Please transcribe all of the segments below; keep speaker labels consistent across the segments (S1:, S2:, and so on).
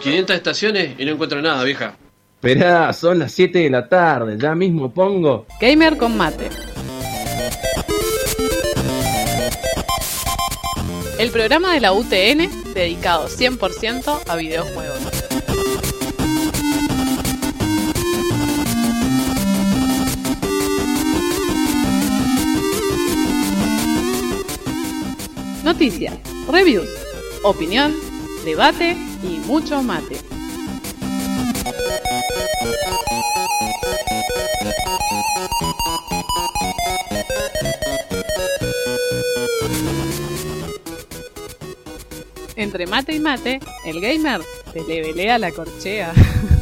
S1: 500 estaciones y no encuentro nada, vieja.
S2: Esperá, son las 7 de la tarde, ya mismo pongo.
S3: Gamer con mate. El programa de la UTN dedicado 100% a videojuegos. Noticias, reviews, opinión, debate y mucho mate. Entre mate y mate, el gamer te le velea la corchea.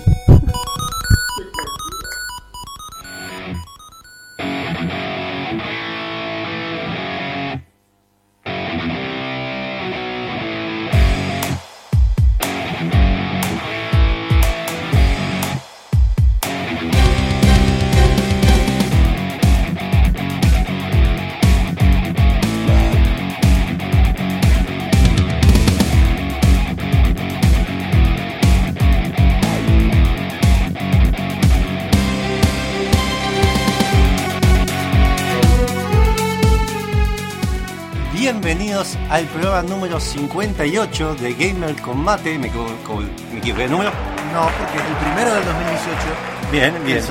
S4: al programa número 58 de Gamer Combate. ¿Me, me equivoqué de número?
S5: No, porque es el primero del 2018
S4: Bien, bien.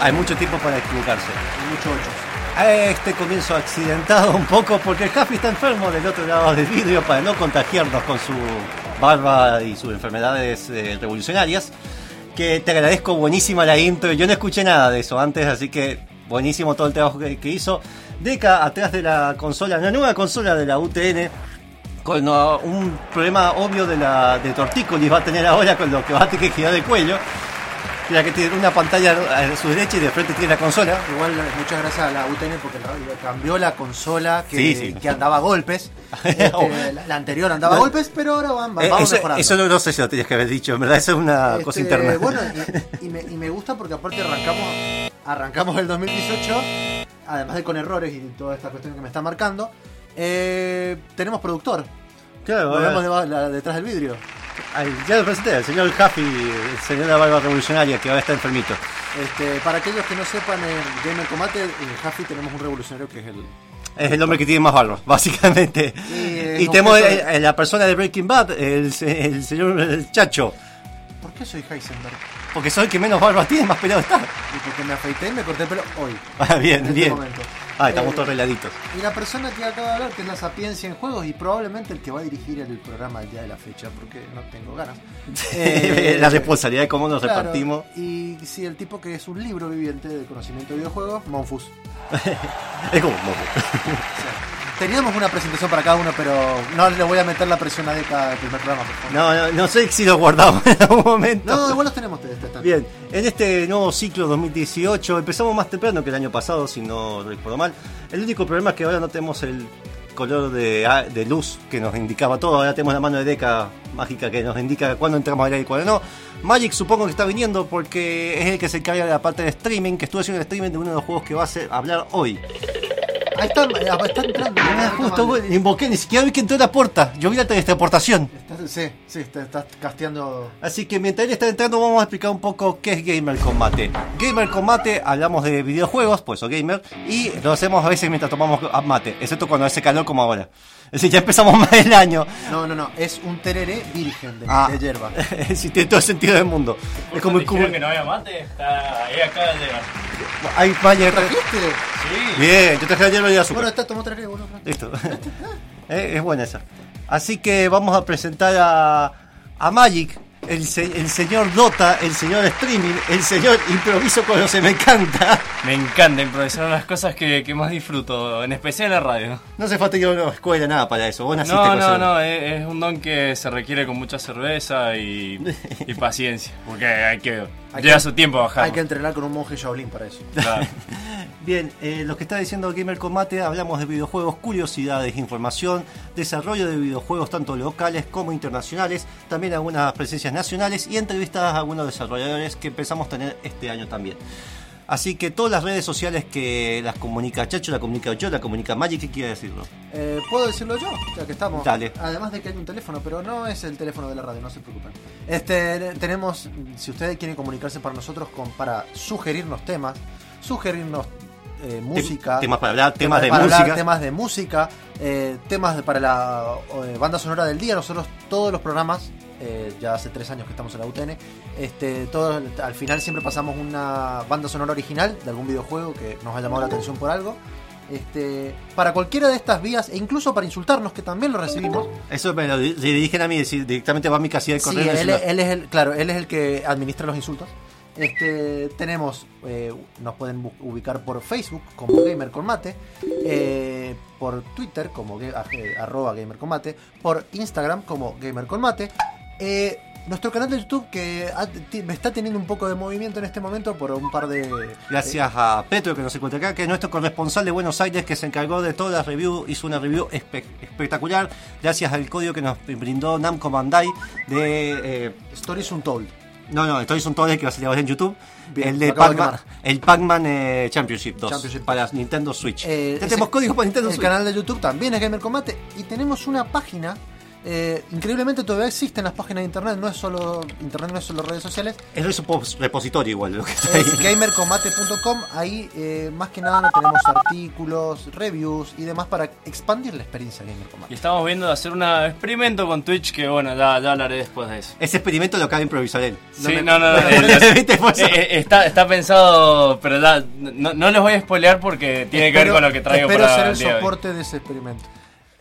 S4: Hay mucho tiempo para equivocarse.
S5: y mucho 8.
S4: A Este comienzo accidentado un poco porque el Jaffi está enfermo del otro lado del vidrio para no contagiarnos con su barba y sus enfermedades eh, revolucionarias. Que te agradezco, buenísima la intro. Yo no escuché nada de eso antes, así que buenísimo todo el trabajo que, que hizo. Deca atrás de la consola, la nueva consola de la UTN, con un problema obvio de la de Tortícolis va a tener ahora con lo que va a tener que girar el cuello. La que tiene una pantalla a su derecha y de frente tiene la consola.
S5: Igual eh, muchas gracias a la UTN porque cambió la consola que,
S4: Sí, sí.
S5: que andaba a golpes. Este, la, la anterior andaba a golpes, pero ahora van,
S4: Eh,
S5: vamos
S4: eso,
S5: mejorando.
S4: eso no, no sé si lo tenías que haber dicho, en verdad, eso es una
S5: Este,
S4: cosa interna.
S5: Bueno, y, y me, y me gusta porque aparte arrancamos arrancamos el 2018, además de con errores y toda esta cuestión que me está marcando. eh, tenemos productor.
S4: Claro,
S5: Lo vemos detrás del vidrio.
S4: Ay, ya lo presenté, el señor Jaffi, el señor de la barba revolucionaria, que ahora está enfermito.
S5: Este, para aquellos que no sepan, en Gamer Combate, en Jaffi tenemos un revolucionario que es el,
S4: Es el hombre que tiene más barba, básicamente. Y tenemos eh, la persona de Breaking Bad, el, el señor el Chacho.
S5: ¿Por qué soy Heisenberg?
S4: Porque soy el que menos barba tiene, más pelado está.
S5: Y porque me afeité y me corté el pelo hoy.
S4: Ah, bien,
S5: en este
S4: bien.
S5: momento.
S4: Ah, estamos
S5: Eh,
S4: todos reladitos.
S5: Y la persona que acaba de hablar, que es la sapiencia en juegos, y probablemente el que va a dirigir el programa el día de la fecha, porque no tengo ganas. Eh,
S4: la responsabilidad de cómo nos
S5: claro,
S4: repartimos.
S5: Y sí, el tipo que es un libro viviente de conocimiento de videojuegos, Monfus.
S4: Es como
S5: sea, teníamos una presentación para cada uno, pero no le voy a meter la presión a Deca del primer programa, por favor.
S4: No, no, no sé si lo guardamos en algún momento.
S5: No, igual los tenemos.
S4: Bien, en este nuevo ciclo 2018 empezamos más temprano que el año pasado, si no recuerdo mal. El único problema es que ahora no tenemos el color de, ah, de luz que nos indicaba todo. Ahora tenemos la mano de Deca mágica que nos indica cuándo entramos al aire y cuándo no. Magic supongo que está viniendo porque es el que se encarga de la parte de streaming, que estuvo haciendo el streaming de uno de los juegos que va a hablar hoy.
S5: Ahí está, eh, está entrando.
S4: Ah, justo invoqué, ni siquiera vi que entró a la puerta. Yo vi la teletransportación.
S5: Sí, sí, te estás casteando.
S4: Así que mientras él está entrando vamos a explicar un poco qué es Gamer Combate. Gamer Combate hablamos de videojuegos, pues o gamer, y lo hacemos a veces mientras tomamos mate, excepto cuando hace calor como ahora. Es decir, ya empezamos más el año.
S5: No, no, no, es un tereré virgen de,
S4: Ah.
S5: de hierba.
S4: sí, tiene todo el sentido del mundo. Es como el cubo.
S6: que no había mate, está ahí acá de llegar.
S4: Hay vaya.
S5: ¿Trajiste?
S6: Sí.
S4: Bien, yo traje la hierba y azúcar.
S5: Bueno, está, tomó tereré, boludo.
S4: Listo. Eh, es buena esa. Así que vamos a presentar a, a Magic, el, se- el señor Dota, el señor Streaming, el señor Improviso cuando se me encanta.
S6: Me encanta improvisar las cosas que, que más disfruto, en especial la radio.
S4: No hace falta ir a una escuela, nada para eso. Vos naciste
S6: No,
S4: con
S6: no,
S4: eso.
S6: no, es, es un don que se requiere con mucha cerveza y, y paciencia, porque hay que lleva
S5: que-
S6: su tiempo bajar.
S5: Hay que entrenar con un monje Shaolin para eso.
S6: Claro.
S4: Bien, eh, lo que está diciendo Gamer Combate, hablamos de videojuegos, curiosidades, información, desarrollo de videojuegos tanto locales como internacionales, también algunas presencias nacionales y entrevistas a algunos desarrolladores que empezamos a tener este año también. Así que todas las redes sociales que las comunica Chacho, la comunica yo, la comunica Magic, ¿qué quiere decirlo?
S5: Eh, ¿Puedo decirlo yo? Ya que estamos.
S4: Dale.
S5: Además de que hay un teléfono, pero no es el teléfono de la radio, no se preocupen. Este, tenemos, si ustedes quieren comunicarse para nosotros con, para sugerirnos temas, sugerirnos eh, música.
S4: temas para hablar, temas de
S5: para hablar,
S4: música.
S5: temas de música, eh, temas de- para la banda sonora del día. Nosotros todos los programas, eh, ya hace tres años que estamos en la UTN, este, todos, al final siempre pasamos una banda sonora original de algún videojuego que nos ha llamado la atención por algo. Este, para cualquiera de estas vías, e incluso para insultarnos, que también lo recibimos.
S4: Eso me lo di- dirigen a mí, decir, directamente va a mi casilla de
S5: Sí,
S4: correo. y
S5: él, es el, claro, él es el que administra los insultos. Este, tenemos, eh, nos pueden bu- ubicar por Facebook como Gamer con Mate, eh, por Twitter como ga- eh, arroba Gamer con Mate, por Instagram como Gamer con Mate. Eh, nuestro canal de YouTube que ha- ti- está teniendo un poco de movimiento en este momento por un par de...
S4: Gracias a Petro que nos encuentra acá, que es nuestro corresponsal de Buenos Aires que se encargó de todas las reviews, hizo una review espe- espectacular, gracias al código que nos brindó Namco Bandai de... eh,
S5: Stories Untold.
S4: no, no, esto es un todo que va a salir en YouTube.
S5: Bien,
S4: el de Pac-Man, el Pac-Man eh, Championship 2
S5: Championship
S4: para Nintendo Switch.
S5: Eh,
S4: tenemos código para Nintendo
S5: El
S4: Switch.
S5: canal de YouTube también es Gamer Combate y tenemos una página. Eh, increíblemente todavía existen las páginas de internet, no es solo internet, no es solo redes sociales.
S4: Es un pos- repositorio igual lo que está ahí.
S5: Es gamercombate.com, ahí eh, más que nada tenemos artículos, reviews y demás para expandir la experiencia de Gamer
S6: Y
S5: Combate.
S6: estamos viendo de hacer un experimento con Twitch que bueno, ya, ya hablaré después de eso.
S4: Ese experimento lo acaba de improvisar él.
S6: Sí,
S5: me-
S6: no, no, no.
S5: no,
S6: eh,
S5: no,
S4: eso.
S6: eh, eh, está, está pensado, pero ya, no, no les voy a spoilear porque tiene que ver con lo que traigo
S5: espero
S6: para
S5: ser
S6: el
S5: el
S6: de
S5: soporte de ese experimento.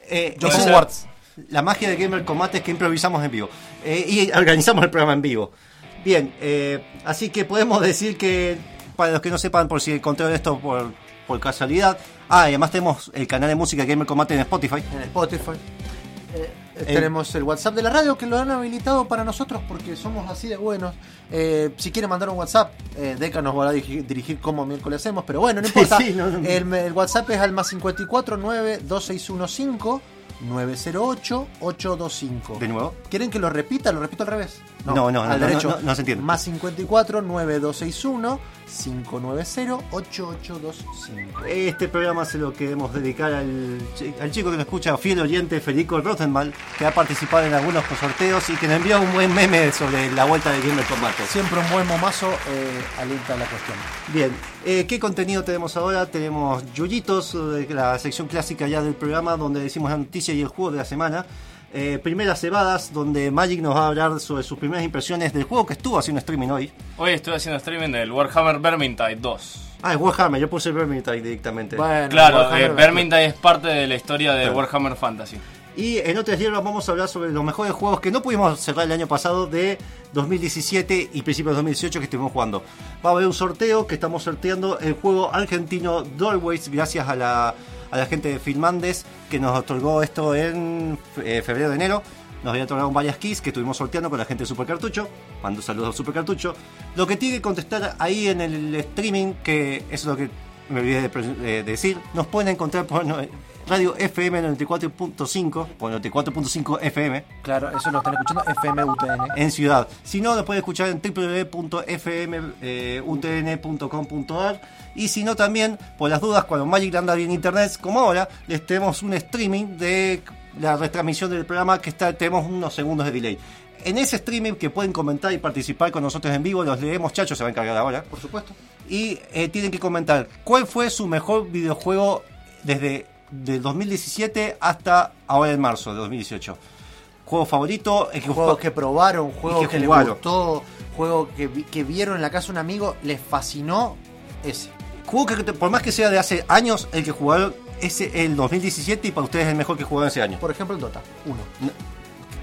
S4: Eh,
S5: John
S4: esa-
S5: Hogwarts.
S4: La magia de Gamer Combate es que improvisamos en vivo. Eh, y organizamos el programa en vivo. Bien, eh, así que podemos decir que, para los que no sepan, por si encontraron esto por, por casualidad. Ah, y además tenemos el canal de música Gamer Combate en Spotify.
S5: en Spotify. Eh, Tenemos el WhatsApp de la radio que lo han habilitado para nosotros porque somos así de buenos. Eh, si quieren mandar un WhatsApp, Deca nos va a dirigir, dirigir cómo miércoles hacemos, pero bueno, no
S4: Sí,
S5: importa.
S4: sí, no, no.
S5: El, el WhatsApp es al más 54 9 2615 908 825.
S4: De nuevo.
S5: ¿Quieren que lo repita? ¿Lo repito al revés?
S4: No, no, no,
S5: al
S4: no,
S5: derecho.
S4: no, no, no se entiende.
S5: Más 54 9261 590 8825.
S4: Este programa se lo queremos dedicar al, al chico que nos escucha, fiel oyente Federico Rosenmal, que ha participado en algunos sorteos y que nos envió un buen meme sobre la vuelta de Gamer Combate.
S5: Siempre un buen momazo eh, alienta la cuestión.
S4: Bien, eh, ¿qué contenido tenemos ahora? Tenemos Yuyitos, eh, la sección clásica ya del programa, donde decimos la noticia y el juego de la semana. Eh, primeras cebadas, donde Magic nos va a hablar sobre sus primeras impresiones del juego que estuvo haciendo streaming hoy.
S6: Hoy estoy haciendo streaming del Warhammer Vermintide 2.
S4: Ah, es Warhammer, yo puse Vermintide directamente.
S5: Bueno,
S6: Claro, eh, Vermintide es parte de la historia de
S4: Claro.
S6: Warhammer Fantasy.
S4: Y en otras hierbas vamos a hablar sobre los mejores juegos que no pudimos cerrar el año pasado de 2017 y principios de 2018 que estuvimos jugando. Va a haber un sorteo que estamos sorteando el juego argentino Doorways gracias a la, a la gente de Filmandes que nos otorgó esto en eh, febrero de enero. Nos había otorgado varias keys que estuvimos sorteando con la gente de Super Cartucho. Mando saludos a Super Cartucho. Lo que tiene que contestar ahí en el streaming, que eso es lo que me olvidé de, de decir, nos pueden encontrar por Radio FM 94.5 o 94.5 FM
S5: Claro, eso lo están escuchando FMUTN.
S4: en ciudad. Si no, lo pueden escuchar en www.fmutn.com.ar y si no también, por las dudas, cuando Magic anda bien internet, como ahora, les tenemos un streaming de la retransmisión del programa que está, tenemos unos segundos de delay. En ese streaming que pueden comentar y participar con nosotros en vivo, los leemos, Chacho se va a encargar ahora.
S5: Por supuesto.
S4: Y eh, tienen que comentar cuál fue su mejor videojuego desde del 2017 hasta ahora en marzo de 2018. Juego favorito, el que
S5: Juegos que probaron, juegos
S4: que
S5: que, les gustó, juegos que, vi- que vieron en la casa de un amigo, les fascinó ese.
S4: juego que por más que sea de hace años, el que jugaron es el 2017 y para ustedes es el mejor que jugaron ese año.
S5: Por ejemplo, el Dota 1.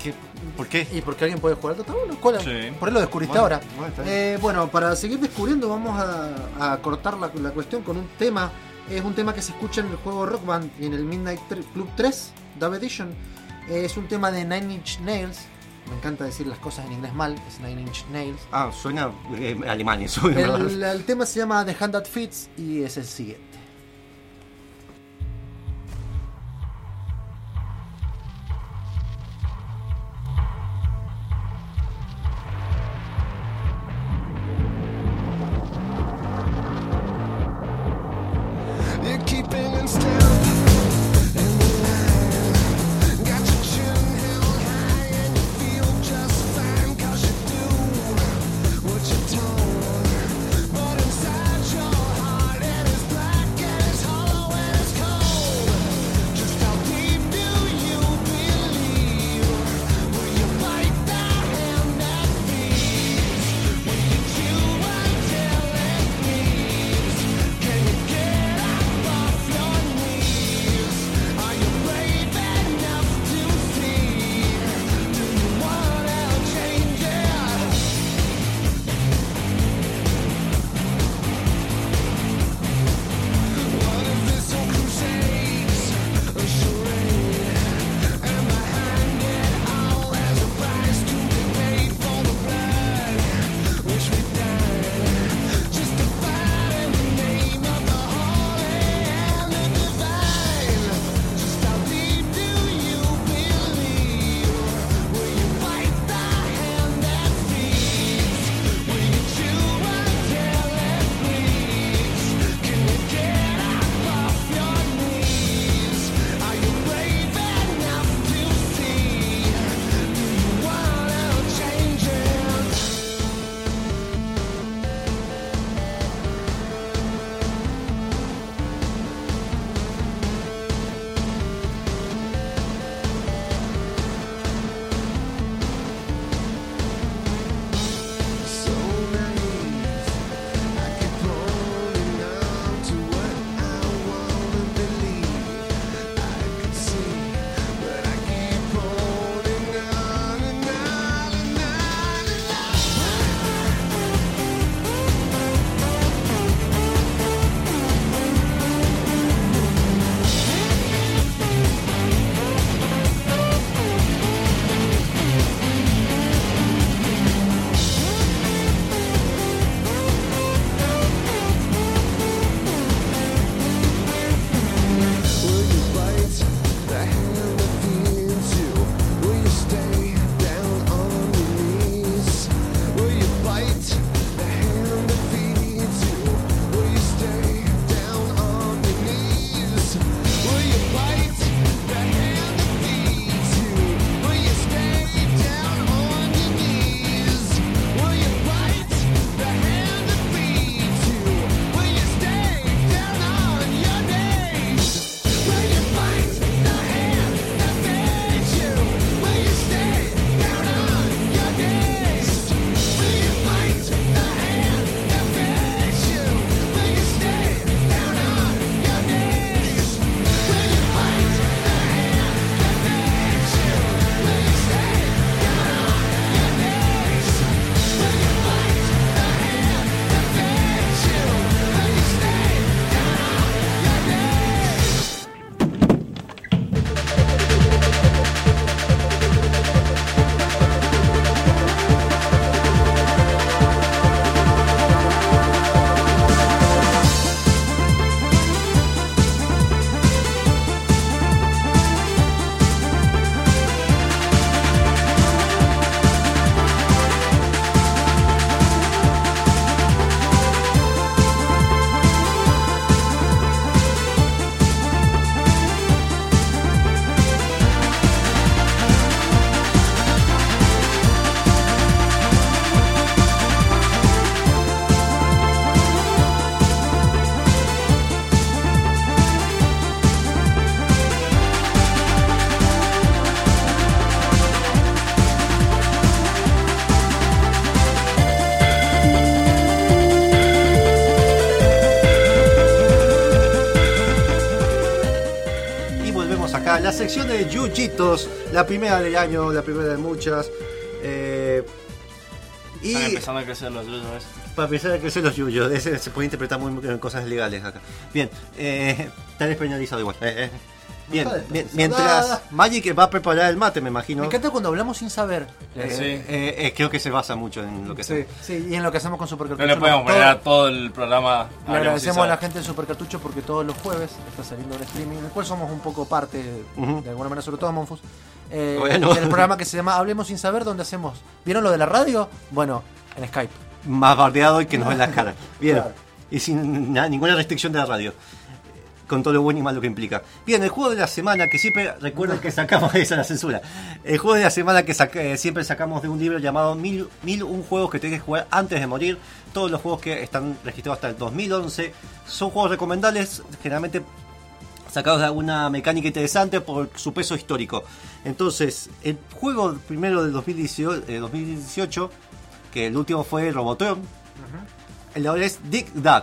S4: ¿Qué? ¿Por qué?
S5: ¿Y por qué alguien puede jugar Dota 1? ¿Cuál?
S6: Sí.
S5: Por ahí lo descubriste
S4: Bueno,
S5: ahora.
S4: bueno.
S5: Eh, bueno, para seguir descubriendo, vamos a, a cortar la, la cuestión con un tema. Es un tema que se escucha en el juego Rock Band y en el Midnight Club 3, Dove Edition. Es un tema de Nine Inch Nails. Me encanta decir las cosas en inglés mal, es Nine Inch Nails.
S4: Ah, suena eh, alemán eso.
S5: El, el tema se llama The Hand That Fits y es el siguiente.
S4: La sección de Yujitos, la primera del año, la primera de muchas. Eh, y
S6: Están empezando a crecer los yuyos.
S4: para empezar a crecer los yuyos, se puede interpretar muy en cosas legales acá. Bien, eh, despenalizado igual. eh, eh. Bien, bien, mientras Magic va a preparar el mate, me imagino.
S5: Me encanta cuando hablamos sin saber.
S4: Eh,
S6: Sí.
S4: eh, eh, creo que se basa mucho en lo que
S5: Sí, sí, y en lo que hacemos con Supercartucho.
S6: No le podemos poner a todo el programa.
S5: Le agradecemos a la gente de Supercartucho porque todos los jueves está saliendo un streaming, en el cual somos un poco parte, de alguna manera, sobre todo Monfus. Eh,
S4: Bueno.
S5: del programa que se llama Hablemos sin saber, donde hacemos. ¿Vieron lo de la radio? Bueno, en Skype.
S4: Más bardeado y que nos ven las caras. Bien,
S5: Claro.
S4: y sin na- ninguna restricción de la radio. Con todo lo bueno y malo que implica. Bien, el juego de la semana que siempre recuerden que sacamos esa es la censura. El juego de la semana que saca- eh, siempre sacamos de un libro llamado Mil, Mil un juegos que tenés que jugar antes de morir. Todos los juegos que están registrados hasta el 2011 son juegos recomendables, generalmente sacados de alguna mecánica interesante por su peso histórico. Entonces, el juego primero del 2018, eh, 2018 que el último fue Robotron, el de ahora es Dick Duck,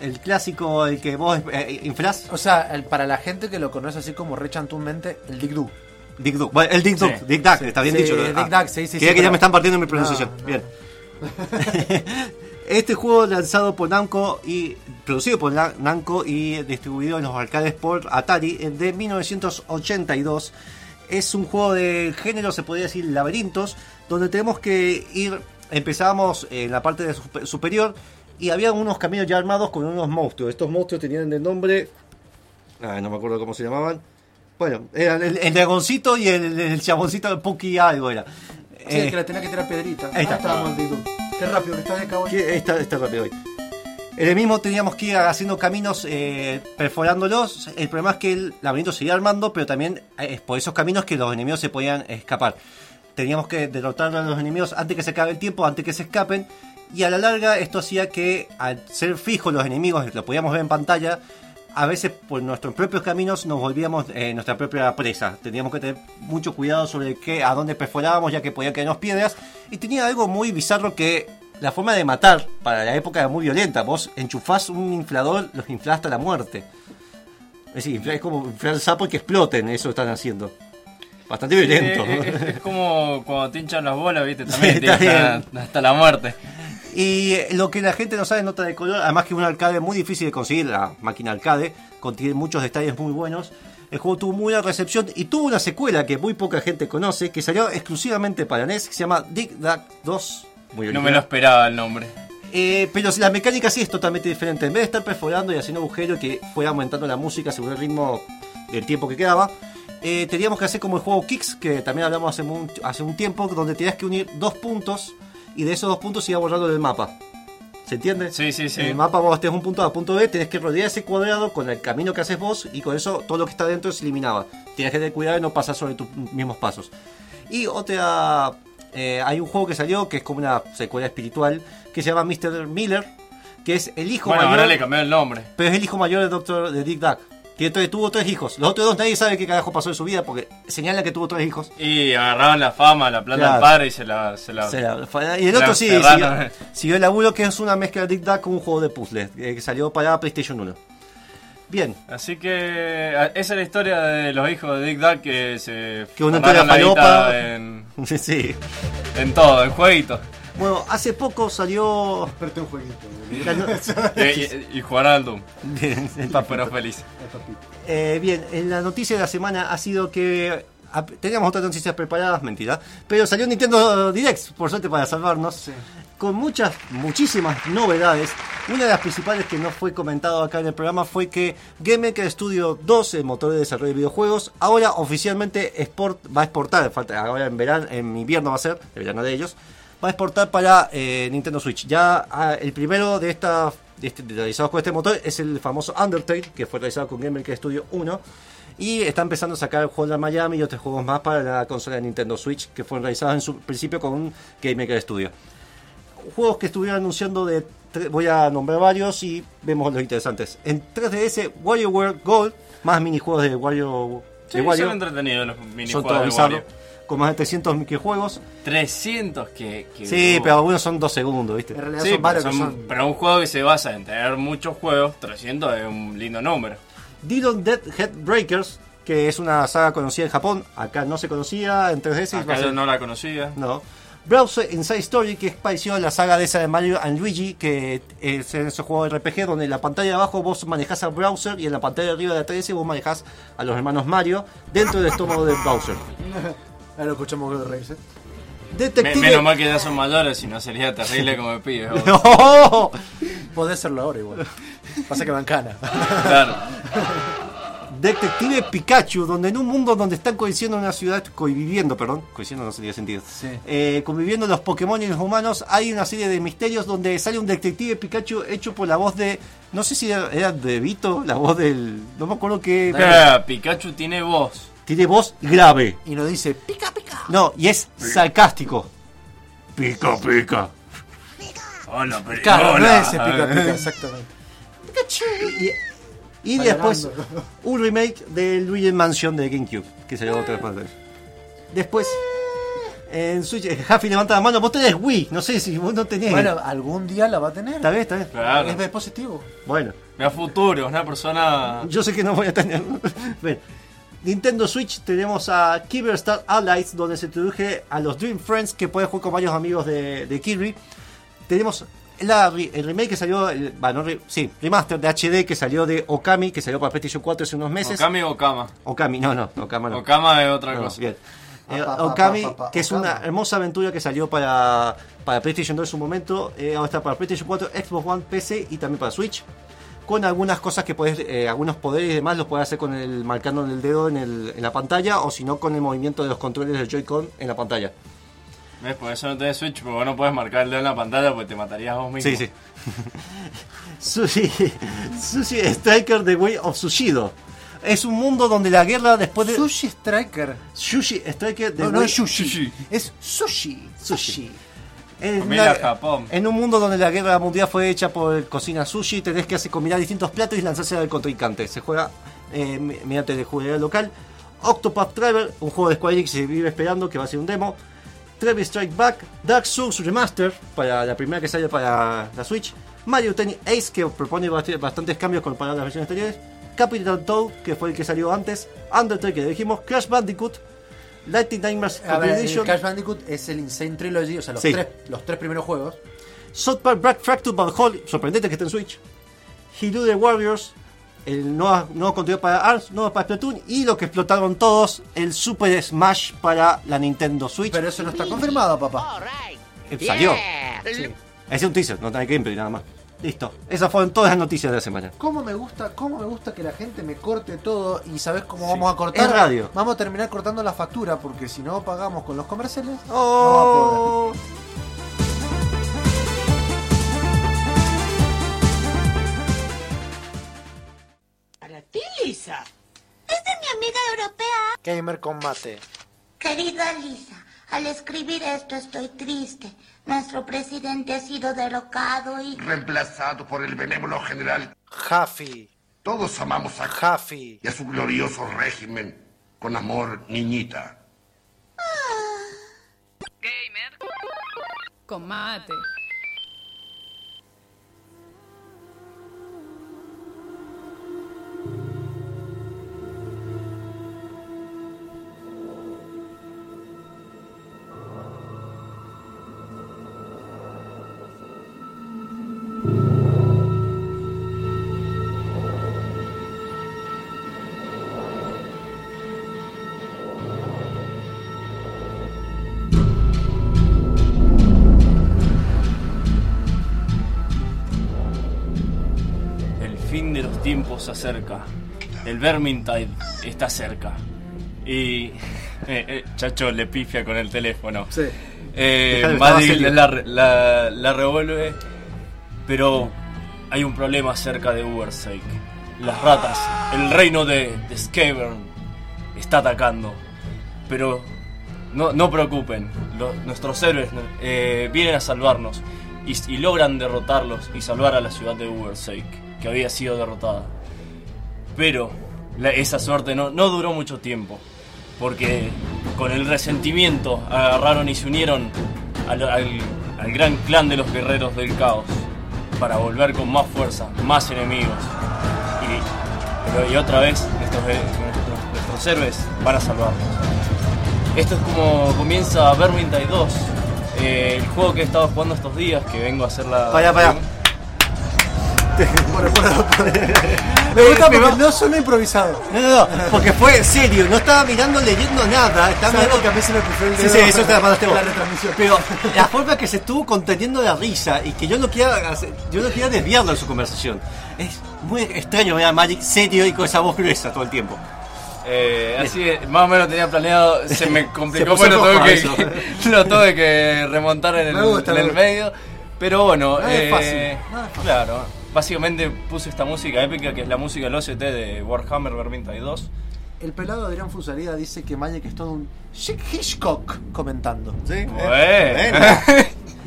S4: el clásico, el que vos eh, inflás.
S5: O sea, el- para la gente que lo conoce así como rechantunmente, el Dick Du.
S4: Dick Duck, bueno, el Dick Duck,
S6: Sí.
S4: Dick Duck, está bien
S5: Sí,
S4: dicho.
S5: Dick
S4: Ah,
S5: Duck, sí, sí, sí,
S4: que ya
S5: pero-
S4: me están partiendo mi pronunciación.
S5: No, no.
S4: Bien. Este juego lanzado por Namco y producido por Na- Namco y distribuido en los arcades por Atari de 1982 es un juego de género, se podría decir, laberintos, donde tenemos que ir, empezábamos en la parte de supe- superior y había unos caminos ya armados con unos monstruos. Estos monstruos tenían de nombre, ay, no me acuerdo cómo se llamaban. Bueno, eran el, el dragoncito y el, el chaboncito de Puki algo era.
S5: Sí,
S4: Eh,
S5: que le tenía que tirar piedrita.
S4: ahí está.
S5: Dick Du. Qué rápido que estás de cabo.
S4: Que Está, está rápido hoy. En el mismo teníamos que ir haciendo caminos eh, perforándolos. El problema es que el laberinto seguía armando, pero también eh, es por esos caminos que los enemigos se podían escapar. Teníamos que derrotar a los enemigos antes que se acabe el tiempo, antes que se escapen. Y a la larga esto hacía que al ser fijos los enemigos, lo podíamos ver en pantalla, a veces por nuestros propios caminos nos volvíamos eh, nuestra propia presa. Teníamos que tener mucho cuidado sobre qué, a dónde perforábamos, ya que podían caernos piedras. Y tenía algo muy bizarro que la forma de matar para la época era muy violenta. Vos enchufás un inflador, los inflás hasta la muerte. Es decir, es como inflar el sapo y que exploten, eso están haciendo. Bastante violento.
S6: Es, es- es como cuando te hinchan las bolas, ¿viste? También
S4: Sí,
S6: te hasta la muerte.
S4: Y lo que la gente no sabe nota de color, además que es un arcade muy difícil de conseguir, la máquina arcade, contiene muchos detalles muy buenos. El juego tuvo muy buena recepción y tuvo una secuela que muy poca gente conoce, que salió exclusivamente para NES, que se llama Dick Duck 2. Muy
S6: No me lo esperaba el nombre.
S4: Eh, pero la mecánica sí es totalmente diferente. En vez de estar perforando y haciendo agujeros que fue aumentando la música según el ritmo del tiempo que quedaba, eh, teníamos que hacer como el juego Kicks, que también hablamos hace un, hace un tiempo, donde tenías que unir dos puntos y de esos dos puntos se iba borrando del mapa. ¿Se entiende?
S6: Sí, sí, sí.
S4: En el mapa vos tenés un punto A, punto B, tenés que rodear ese cuadrado con el camino que haces vos y con eso todo lo que está dentro se eliminaba. Tienes que tener cuidado de no pasar sobre tus mismos pasos. Y otra... eh, hay un juego que salió que es como una secuela espiritual que se llama Mr. Miller, que es el hijo
S6: Bueno,
S4: mayor...
S6: ahora le cambió el nombre.
S4: Pero es el hijo mayor del doctor de Dick Duck. Entonces tuvo tres hijos. Los otros dos nadie sabe qué carajo pasó en su vida porque señala que tuvo tres hijos.
S6: Y agarraban la fama, la plata
S4: Claro.
S6: del padre y se la. Se la...
S4: Se la- y el otro sí, siguió, siguió el laburo que es una mezcla de Dick Duck con un juego de puzzles eh, que salió para PlayStation 1. Bien,
S6: Así que esa es la historia de los hijos de Dick Duck que se
S4: Que uno
S6: la guita en,
S4: sí.
S6: en todo, en jueguitos.
S4: Bueno, hace poco salió.
S5: Experto en jueguito.
S4: no-
S6: y, y.
S4: Bien, el papá.
S6: Pero feliz.
S4: Eh, bien, en la noticia de la semana ha sido que a- teníamos otras noticias preparadas, mentira, pero salió Nintendo Direct, por suerte para salvarnos, con muchas, muchísimas novedades. Una de las principales que no fue comentado acá en el programa fue que Game Maker Studio 2, el motor de desarrollo de videojuegos, ahora oficialmente export, va a exportar, falta, ahora en verano, en invierno va a ser, el verano de ellos, va a exportar para eh, Nintendo Switch. Ya ah, el primero de esta de este- de realizados con este motor es el famoso Undertale, que fue realizado con Game Maker Studio 1. Y está empezando a sacar juegos de Miami y otros juegos más para la consola de Nintendo Switch, que fueron realizados en su principio con Game Maker Studio. Juegos que estuvieron anunciando de... Voy a nombrar varios y vemos los interesantes. En 3DS, WarioWare Gold, más minijuegos de Wario...
S6: Sí,
S4: de Wario.
S6: son entretenidos los
S4: Son
S6: minijuegos
S4: todos
S6: de Wario.
S4: Con más de 300 minijuegos.
S6: 300 que... que
S4: Sí, pero algunos son dos segundos, ¿viste?
S5: En realidad
S6: Sí,
S5: son
S6: pero,
S5: varios que
S6: son-
S5: son.
S6: pero un juego que se basa en tener muchos juegos, 300 es un lindo número.
S4: Dillon Dead Headbreakers, que es una saga conocida en Japón. Acá no se conocía, en 3DS. va a
S6: Acá
S4: ser-
S6: yo no la conocía.
S4: No. Browser Inside Story, que es parecido a la saga de esa de Mario and Luigi, que es en ese juego de RPG donde en la pantalla de abajo vos manejás al Browser y en la pantalla de arriba de la 3DS vos manejás a los hermanos Mario dentro del estómago del Browser.
S5: Ahora lo escuchamos que reírse.
S6: Me-
S4: Detective.
S6: menos mal que ya son mayores, si no sería terrible como pibe.
S4: ¡No!
S5: Podés serlo ahora igual. Pasa que van cana.
S6: Claro.
S4: Detective Pikachu, donde en un mundo donde están coincidiendo en una ciudad, conviviendo, perdón, coincidiendo no sería sentido,
S5: Sí.
S4: eh, conviviendo los Pokémon y los humanos, hay una serie de misterios donde sale un Detective Pikachu hecho por la voz de, no sé si era, de Vito, la voz del, no me acuerdo qué,
S6: Ah, Pikachu tiene voz.
S4: Tiene voz grave,
S5: Y nos dice, pica, pica.
S4: no, y es sarcástico. Pica, pica.
S6: Hola, pero.
S5: Claro, no es ese pica, pica, exactamente.
S4: Y, y después un remake de Luigi Mansion de GameCube, que salió otra vez. Después, en Switch, eh, Jaffy levanta la mano, vos tenés Wii, no sé si vos no tenés.
S5: Bueno, algún día la va a tener.
S4: está bien, está bien.
S6: Claro.
S5: Es de positivo.
S4: Bueno,
S6: Mira futuro, una persona.
S4: yo sé que no voy a tener. Nintendo Switch tenemos a Kyber Star Allies, donde se introduce a los Dream Friends que pueden jugar con varios amigos de, de Kirby. Tenemos la el remake que salió, el, bueno, re- sí, remaster de HD que salió de Okami, que salió para PlayStation 4 hace unos meses.
S6: Okami o Okama.
S4: Okami, no, no, Okama no.
S6: Okama es otra
S4: No,
S6: cosa.
S4: bien. Eh,
S5: pa,
S4: Okami,
S5: pa, pa,
S4: que es
S5: Okama.
S4: una hermosa aventura que salió para, para PlayStation 2 en su momento, eh, ahora está para PlayStation 4, Xbox One, PC y también para Switch. Con algunas cosas que puedes, eh, algunos poderes y demás los puedes hacer con el marcando el dedo en, el, en la pantalla o si no con el movimiento de los controles del Joy-Con en la pantalla.
S6: ¿Ves? Por eso no tenés Switch, porque vos no puedes marcar el dedo en la pantalla porque te matarías vos mismo.
S4: Sí, sí. Sushi, Sushi Striker The Way of Sushido. Es un mundo donde la guerra después de.
S5: Sushi Striker.
S4: Sushi Striker The
S5: No, no
S4: Way
S5: es sushi.
S6: Sushi.
S5: Es sushi. Sushi.
S4: En, una-
S6: Japón.
S4: en un mundo donde la guerra mundial fue hecha por cocina sushi, tenés que hacer combinar distintos platos y lanzarse al contrincante. Se juega eh, me- mediante el jugador local. Octopath Traveler, un juego de Square Enix que se vive esperando, que va a ser un demo. Trevi Strike Back, Dark Souls Remaster, para la primera que sale para la Switch. Mario Tennis Ace, que propone bast- bastantes cambios comparado a las versiones anteriores. Capital Toad, que fue el que salió antes. Undertale, que dijimos. Crash Bandicoot. Lightning Nightmares
S5: A ver, el. Crash Bandicoot es el Insane Trilogy, o sea, los,
S4: Sí.
S5: tres, los tres primeros juegos.
S4: South Park Black Fractured But Whole, sorprendente que esté en Switch. Hero the Warriors, el nuevo, nuevo contenido para ARMS, nuevo para Splatoon y lo que explotaron todos, el Super Smash para la Nintendo Switch.
S5: Pero eso no está confirmado, papá.
S4: Eh, Salió. Ese es un teaser, no tiene gameplay nada más. Listo. Esas fueron todas las noticias de la semana.
S5: ¿Cómo me gusta, cómo me gusta que la gente me corte todo y sabes cómo vamos a cortar?
S4: Es radio.
S5: Vamos a terminar cortando la factura porque si no pagamos con los comerciales. no va a poder.
S4: Oh.
S7: Para ti, Lisa.
S8: Es de mi amiga europea.
S5: Gamer Combate.
S8: Querida Lisa, al escribir esto estoy triste. Nuestro presidente ha sido derrocado y...
S9: reemplazado por el benévolo general.
S5: Jafi.
S9: Todos amamos a
S5: Jafi.
S9: y a su glorioso régimen. Con amor, niñita.
S3: Con mate.
S6: Se acerca. El Vermintide está cerca. Y. Eh, eh, Chacho le pifia con el teléfono.
S5: Sí.
S6: Eh, Madrid la, la, la revuelve. Pero hay un problema cerca de Ubersake. Las ratas, el reino de, de Skavern, está atacando. Pero no, no preocupen, nuestros héroes eh, vienen a salvarnos y, y logran derrotarlos y salvar a la ciudad de Ubersake, que había sido derrotada. Pero la- esa suerte no, no duró mucho tiempo, porque con el resentimiento agarraron y se unieron al, al- al gran clan de los guerreros del caos para volver con más fuerza, más enemigos. Y, y otra vez nuestros, nuestros- nuestros héroes van a salvarnos. Esto es como comienza Vermintide 2, eh, el juego que he estado jugando estos días, que vengo a hacer la...
S4: Pará, pará.
S5: Me gusta porque no suena improvisado.
S4: No, no, no, porque fue serio, no estaba mirando, leyendo nada, estaba
S5: ¿Sabes
S4: mirando
S5: que a mí se me el
S4: Sí,
S5: dedo
S4: sí, eso te la mandaste vos.
S5: la retransmisión.
S4: Pero la forma que se estuvo conteniendo la risa y que yo no quiera, hacer- yo no quiera desviarlo de su conversación. Es muy extraño ver a Magic serio y con esa voz gruesa todo el tiempo.
S6: Eh, así que más o menos tenía planeado, se me complicó,
S4: puso
S6: pero tuve que, lo tuve que remontar en el,
S5: Me gusta,
S6: en
S5: me
S6: el
S5: gusta.
S6: medio. Pero bueno,
S5: es
S6: eh,
S5: es fácil.
S6: claro, básicamente puse esta música épica que es la música del OST de Warhammer Vermintide 2.
S5: El pelado Adrián Fusalida dice que Magic es todo un Chick Hitchcock comentando.
S4: ¿Sí?
S6: Bueno.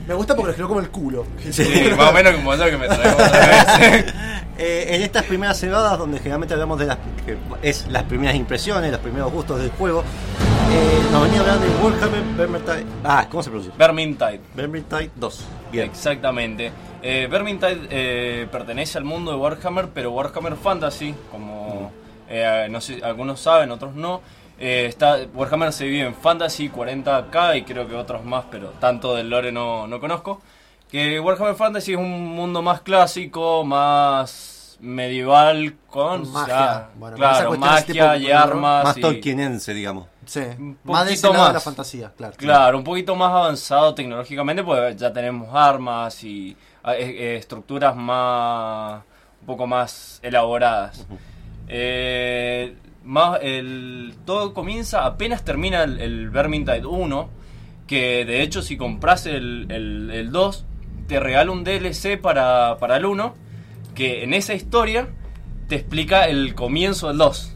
S5: Me gusta porque lo escribió como el culo.
S6: Sí, más o menos como yo que me traigo otra vez.
S4: Eh, en estas primeras cebadas, donde generalmente hablamos de las que es las primeras impresiones, los primeros gustos del juego, eh, nos venía a hablar de Warhammer Vermintide. Ah, ¿cómo se pronuncia?
S6: Vermintide.
S4: Vermintide 2. Bien.
S6: Exactamente. Eh, Vermintide pertenece al mundo de Warhammer, pero Warhammer Fantasy, como eh, no sé, algunos saben, otros no. Está, Warhammer se divide en Fantasy 40k y creo que otros más, pero tanto del lore no, no conozco. Que Warhammer Fantasy es un mundo más clásico, más medieval, con
S5: magia.
S6: ya,
S5: Bueno, con esa
S6: claro, magia
S5: tipo
S6: y armas.
S4: Más
S6: y-
S4: tolkienense, digamos.
S5: Sí.
S6: Un
S5: Más de la fantasía, claro.
S6: Claro, un poquito más avanzado tecnológicamente, pues ya tenemos armas y eh, eh, estructuras más un poco más elaboradas. Eh, más el todo comienza apenas termina el, el Vermintide 1, que de hecho si compras el, el, el 2 te regala un DLC para, para el 1, que en esa historia te explica el comienzo del 2.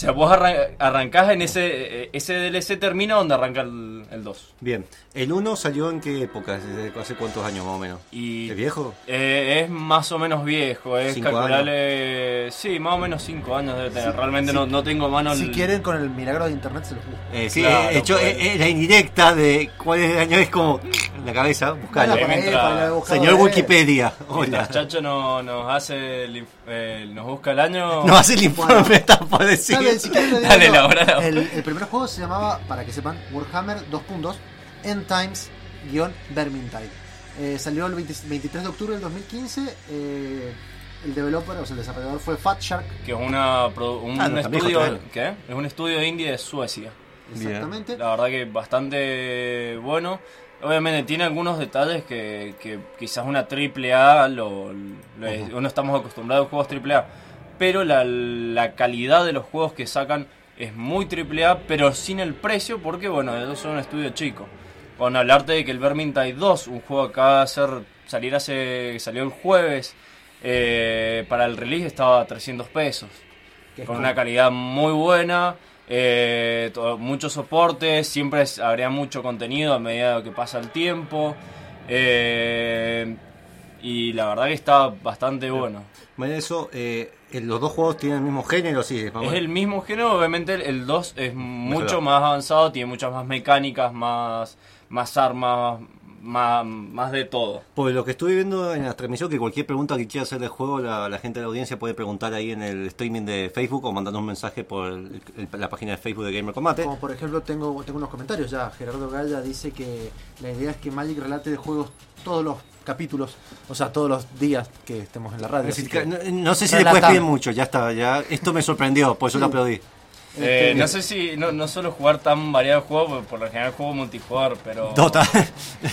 S6: O sea, vos arran- arrancás en ese, eh, ese DLC termina donde arranca el, el 2.
S4: Bien. ¿El 1 salió en qué época? ¿Desde ¿Hace cuántos años más o menos?
S6: Y
S4: ¿Es viejo?
S6: eh, es más o menos viejo, es
S4: Cinco
S6: calcularle... Sí, más o menos 5 años debe tener. Realmente no, no tengo a mano
S5: Si
S6: el...
S5: quieren, con el milagro de internet se los busco.
S4: Eh, sí,
S6: Claro,
S4: eh, hecho, eh, eh, la indirecta de cuál es el año es como en la cabeza,
S5: ahí,
S6: mientras-
S4: Señor Wikipedia, hola.
S6: Chacho no, nos hace el eh, nos busca el año...
S4: No hace el informe, está por decir.
S5: Dale, si quieren, le digo
S6: Dale,
S5: yo.
S6: elabora, elabora.
S5: el, el primer juego se llamaba, para que sepan, Warhammer 2 puntos, End Times-Vermintide. Eh, salió el 20 23 de octubre del 2015. eh, el developer, o sea, el desarrollador fue Fat Shark,
S6: Que es una, un
S4: Ah, no, también
S6: estudio... ¿Qué? Es un estudio indie de Suecia.
S5: exactamente.
S6: La verdad que bastante bueno. Obviamente tiene algunos detalles que, que quizás una triple A lo, lo- uno estamos acostumbrados a juegos triple A, pero la, la calidad de los juegos que sacan es muy triple A, pero sin el precio, porque bueno, ellos son un estudio chico. Con hablarte de que el Vermintide 2, un juego que acaba de hacer, salir hace, salió el jueves, eh, para el release estaba a 300 pesos con una calidad muy buena, eh, todo- mucho soporte, siempre habría mucho contenido a medida que pasa el tiempo. eh, y la verdad que está bastante bueno.
S4: Bueno, eso, eh, los dos juegos tienen el mismo género, sí.
S6: Es el mismo género, obviamente el- el 2 es mucho
S4: Mejorado.
S6: más avanzado, tiene muchas más mecánicas, más, más armas, más, más de todo.
S4: Por lo que estuve viendo en la transmisión, que cualquier pregunta que quiera hacer del juego, la, la gente de la audiencia puede preguntar ahí en el streaming de Facebook o mandando un mensaje por el- el- la página de Facebook de Gamer Combate.
S5: Como por ejemplo, tengo, tengo unos comentarios ya. Gerardo Gaya dice que la idea es que Magic relate de juegos todos los capítulos, o sea, todos los días que estemos en la radio.
S4: Es decir,
S5: así
S4: que
S5: que-
S4: no, no sé si puedes pedir mucho, ya está, ya esto me sorprendió, por eso lo aplaudí.
S6: Eh,
S5: Este,
S6: no sé si, no, no suelo jugar tan variado juego, porque por lo general juego multijugador, pero...
S4: Dota. sí,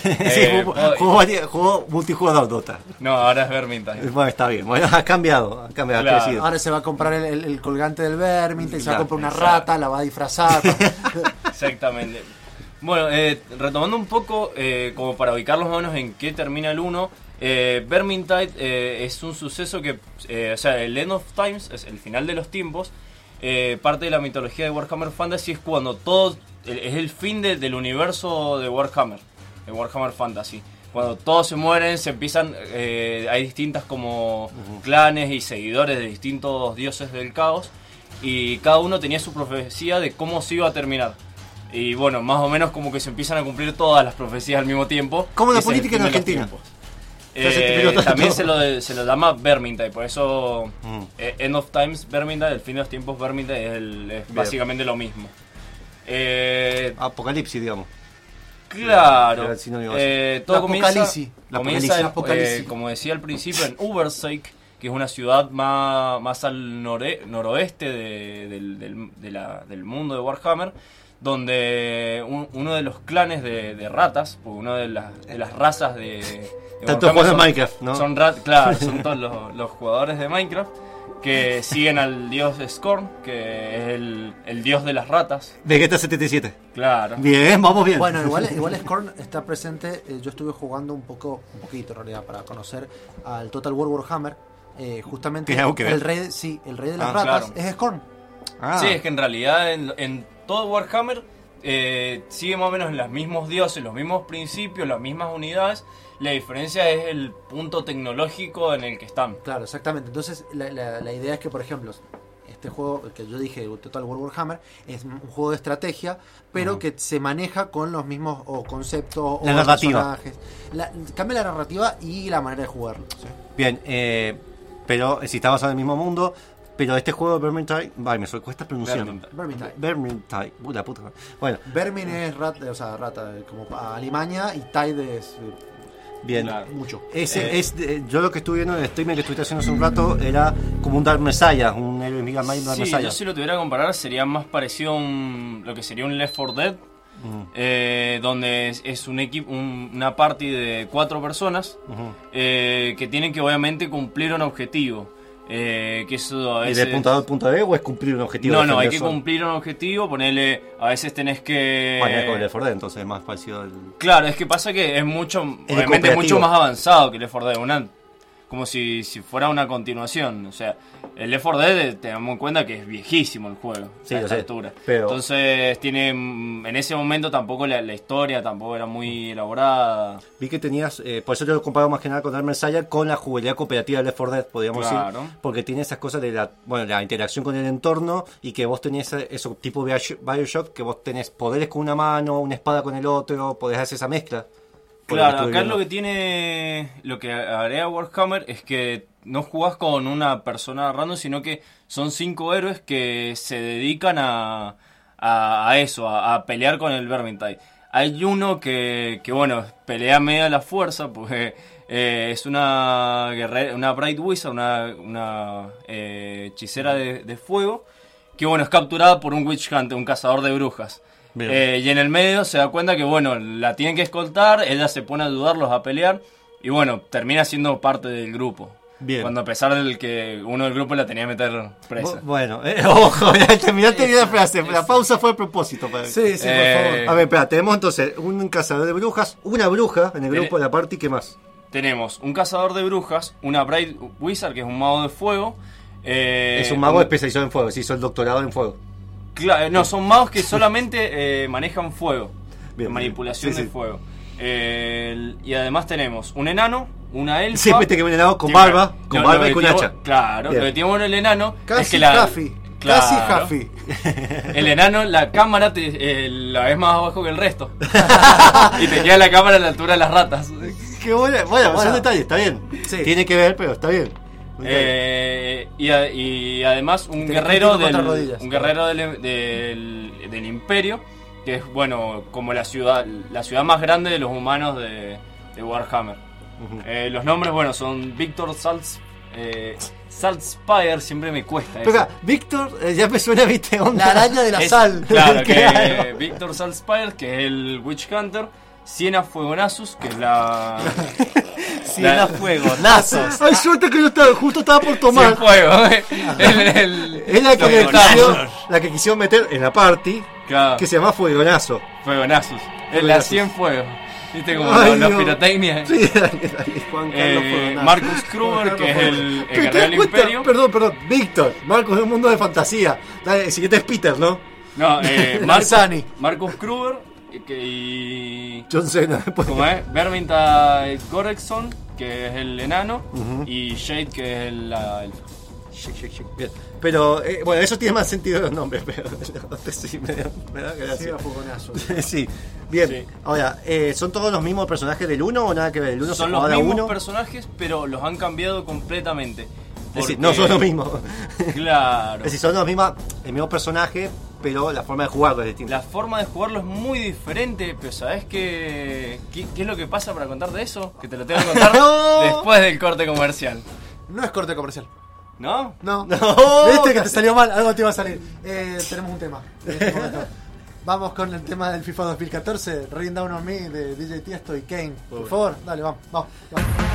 S6: Eh,
S4: juego,
S6: puedo-
S4: juego multijugador Dota.
S6: No, ahora es Vermintide.
S4: Bueno, está bien, bueno, ha cambiado, ha cambiado, ha crecido.
S5: Ahora se va a comprar el, el- el colgante del Vermintide, se va a comprar una
S6: exacto.
S5: rata, la va a disfrazar.
S6: Exactamente. Bueno, eh, retomando un poco, eh, como para ubicarlos más o menos en qué termina el 1, eh, Vermintide eh, es un suceso que, eh, o sea, el End of Times, es el final de los tiempos, parte de la mitología de Warhammer Fantasy es cuando todo, es el fin de- del universo de Warhammer, de Warhammer Fantasy. Cuando todos se mueren, se empiezan, hay distintas como clanes y seguidores de distintos dioses del caos, y cada uno tenía su profecía de cómo se iba a terminar. Y bueno, más o menos como que se empiezan a cumplir todas las profecías al mismo tiempo.
S4: Como la política en Argentina.
S6: Eh, también se lo, se lo llama Vermintide, por eso
S4: Mm.
S6: eh, End of Times Vermintide, el fin de los tiempos Vermintide es, el- es básicamente lo mismo. Eh,
S4: Apocalipsis, digamos.
S6: claro, eh,
S5: La
S6: todo comienza,
S5: apocalipsis.
S4: La
S6: comienza en-
S5: Apocalipsis.
S6: eh, como decía al principio, en Ubersake, que es una ciudad más, más al nore- noroeste de- del, del- de la- del mundo de Warhammer, donde un- uno de los clanes de, de ratas, porque una de las, de las razas de... de
S4: Tanto
S6: Warhammer
S4: juegos de
S6: son-
S4: Minecraft, ¿no?
S6: Son rat- claro, son todos los, los jugadores de Minecraft que siguen al dios Scorn, que es el, el dios de las ratas.
S4: Vegeta 77.
S6: Claro.
S4: Bien, vamos bien.
S5: Bueno, igual, igual Scorn está presente. eh, yo estuve jugando un poco, un poquito en realidad, para conocer al Total War Warhammer. Eh, justamente el rey, sí, el rey de las
S6: Ah,
S5: ratas
S6: claro.
S5: es Scorn.
S4: Ah,
S6: Sí, es que en realidad en, en todo Warhammer eh, sigue más o menos los mismos dioses, los mismos principios, las mismas unidades. La diferencia es el punto tecnológico en el que están.
S5: Claro, exactamente. Entonces, la, la- la idea es que, por ejemplo, este juego que yo dije, Total War Warhammer, es un juego de estrategia, pero que se maneja con los mismos o conceptos
S4: La
S5: o
S4: narrativa.
S5: personajes. La- cambia la narrativa y la manera de jugarlo. ¿sí?
S4: Bien, eh, pero si está basado en el mismo mundo, pero este juego de Vermintide, ay, me cuesta pronunciarlo.
S6: Vermintide.
S5: Vermintide.
S4: La puta. Bueno,
S5: Vermin es rata, o sea, rata, como Alimaña, y Tide es eh,
S4: bien.
S6: Claro.
S5: mucho.
S4: Ese
S6: Eh.
S4: es, yo lo que estuve viendo en el streamer que estuviste haciendo hace un rato era como un Dark Messiah, un héroe Mega Man Dark
S6: Sí,
S4: Messiah.
S6: yo si lo tuviera que comparar sería más parecido a un- lo que sería un Left 4 Dead,
S4: Ujú,
S6: eh, donde es, es un equipo, un- una party de cuatro personas eh, que tienen que obviamente cumplir un objetivo. Eh, que eso a
S4: ¿Y
S6: veces...
S4: de punto A a punto B o es cumplir un objetivo?
S6: No, no, hay que cumplir un objetivo, ponerle, a veces tenés que...
S4: Bueno, es como el Left 4 Dead, entonces es más parecido al...
S6: Claro, es que pasa que es mucho, obviamente es
S4: cooperativo.
S6: mucho más avanzado que el Left 4 Dead, una, como si, si fuera una continuación, o sea, el Left 4 Dead, eh, tengamos en cuenta que es viejísimo el juego,
S4: Sí,
S6: a esta
S4: sé,
S6: altura.
S4: pero-
S6: Entonces tiene, mm, en ese momento tampoco la, la historia tampoco era muy elaborada.
S4: Vi que tenías, eh, por eso yo lo comparo más que nada con Dark Messiah, con la jugabilidad cooperativa de Left 4 Dead, podríamos
S6: Claro.
S4: decir, porque tiene esas cosas de la, bueno, la interacción con el entorno y que vos tenés ese- tipo Bioshock, Bioshock, que vos tenés poderes con una mano, una espada con el otro, podés hacer esa mezcla.
S6: Claro, acá
S4: viendo.
S6: lo que tiene, lo que agrega Warhammer es que no jugás con una persona random, sino que son cinco héroes que se dedican a, a, a eso, a, a pelear con el Vermintide. Hay uno que, que bueno, pelea media la fuerza, porque eh, es una guerrera, una Bright Wizard, una, una eh, hechicera de, de fuego, que bueno, es capturada por un Witch Hunter, un cazador de brujas. Eh, y en el medio se da cuenta que, bueno, la tienen que escoltar, ella se pone a ayudarlos a pelear, y bueno, termina siendo parte del grupo.
S4: Bien.
S6: Cuando a pesar del que uno del grupo la tenía que meter presa.
S4: Bu- Bueno, eh, ojo, ya terminaste bien la frase, la pausa fue a propósito. Para...
S5: Sí, sí,
S6: Eh,
S5: por favor.
S4: A ver, espera, tenemos entonces un cazador de brujas, una bruja en el grupo de la party, ¿qué más?
S6: Tenemos un cazador de brujas, una Bright Wizard, que es un mago de fuego. eh,
S4: es un mago especializado en fuego, se hizo el doctorado en fuego.
S6: Cla- no, son magos que solamente eh, manejan fuego.
S4: Bien,
S6: manipulación
S4: bien. Sí,
S6: de
S4: sí.
S6: fuego. Eh, y además tenemos un enano, una elfa.
S4: Siempre te que viene helado con
S6: Tiene-
S4: barba, con barba y con hacha.
S6: Claro,
S4: Bien.
S6: lo que tiene bueno el enano es
S5: Casi
S6: que la.
S5: Huffy.
S6: Claro.
S5: Casi Huffy.
S6: El enano, la cámara te, eh, la ves más abajo que el resto. y te queda la cámara a la altura de las ratas.
S4: Qué buena, bueno,
S5: Bueno.
S4: son detalles, está bien.
S5: Sí.
S4: Tiene que ver, pero está bien.
S6: Eh, y, a- y además un
S5: Te
S6: guerrero del,
S5: rodillas.
S6: un guerrero del, del, del imperio que es bueno como la ciudad la ciudad más grande de los humanos de, de Warhammer
S4: Ujú.
S6: Eh, los nombres bueno son Victor Salz eh, Saltspire siempre me cuesta
S4: Pero Víctor, eh, ya me suena, viste, onda.
S5: La araña de la
S6: Es-
S5: sal.
S6: claro que
S4: Claro.
S6: Victor Saltspire que es el Witch Hunter Siena Fuegonasus que es la
S4: Siena
S6: Fuego
S5: Nazos.
S4: Ay, suerte que yo estaba, justo estaba por
S6: Cien
S4: tomar.
S6: fuego el, el-
S4: Es la que,
S6: fuegonazos.
S4: quisieron, la que quisieron meter en la party,
S6: Claro.
S4: que se llama Fuegonazo.
S6: Fuegonazos. Es la
S4: Fuegonazos.
S6: 100 fuegos. ¿Viste como
S4: Ay,
S6: los, los pirotecnia?
S4: Sí, Juan Carlos
S6: Eh,
S4: Fuegonazo.
S6: Marcus Kruger, que es el, el guerrero del
S4: cuenta,
S6: imperio.
S4: perdón, perdón, Víctor, Marcos de un mundo de fantasía. El siguiente es Peter, ¿no?
S6: No, eh, Marcus. Marcus Kruger que- y
S4: John Cena. después.
S6: ¿cómo es? Verminta Gorekson, que es el enano,
S4: Ujú.
S6: y Shade, que es el, la elfa.
S4: Shake, shake, shake. Bien. Pero, eh, bueno, eso tiene más sentido los nombres, pero si me, da- me da gracia.
S10: Sí,
S4: sí, bien.
S6: Sí.
S4: Ahora, eh, ¿son todos los mismos personajes del 1 o nada que ver? ¿El 1 se
S6: Son los mismos
S4: uno?
S6: personajes, pero los han cambiado completamente.
S4: Es decir, no son los mismos.
S6: Claro.
S4: Es decir, son los mismos, el mismo personaje, pero la forma de jugarlo es distinta.
S6: La forma de jugarlo es muy diferente, pero ¿sabes qué, qué, qué es lo que pasa para contarte eso? Que te lo tengo que contar
S4: No.
S6: después del corte comercial.
S10: No es corte comercial.
S6: ¿No?
S10: No.
S4: No.
S10: ¿Viste que te salió mal? Algo te iba a salir. Eh, tenemos un tema. este. Vamos con el tema del FIFA 2014, Rain Down on Me de DJ Tiesto y Kane. Por favor, dale, vamos, vamos. vamos.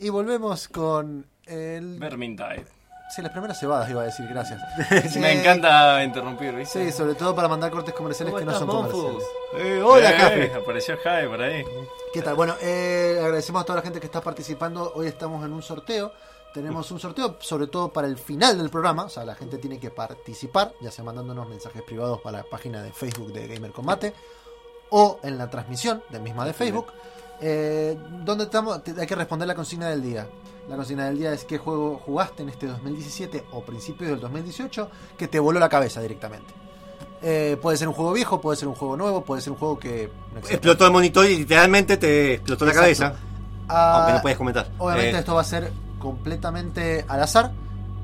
S10: Y volvemos con el.
S6: Vermintide.
S10: Sí, las primeras cebadas iba a decir, gracias.
S6: Me
S10: Eh,
S6: encanta interrumpir, ¿viste?
S10: Sí, sobre todo para mandar cortes comerciales
S4: ¿Cómo
S10: que no son
S4: Monfu?
S10: comerciales.
S4: Eh, hola,
S6: Eh,
S4: Jafe.
S6: Apareció Javi por ahí.
S10: ¿Qué tal? Bueno, eh, agradecemos a toda la gente que está participando. Hoy estamos en un sorteo
S5: tenemos un sorteo, sobre todo para el final del programa. O sea, la gente tiene que participar, ya sea mandándonos mensajes privados para la página de Facebook de Gamer Combate o en la transmisión de misma de Facebook. Eh, donde estamos, hay que responder la consigna del día. La consigna del día es qué juego jugaste en este 2017 o principios del 2018 que te voló la cabeza directamente. Eh, puede ser un juego viejo, puede ser un juego nuevo, puede ser un juego que no.
S4: Explotó el monitor y literalmente te explotó la
S5: Exacto.
S4: cabeza.
S5: Ah,
S4: Aunque no puedes comentar.
S5: Obviamente
S4: Eh,
S5: esto va a ser completamente al azar.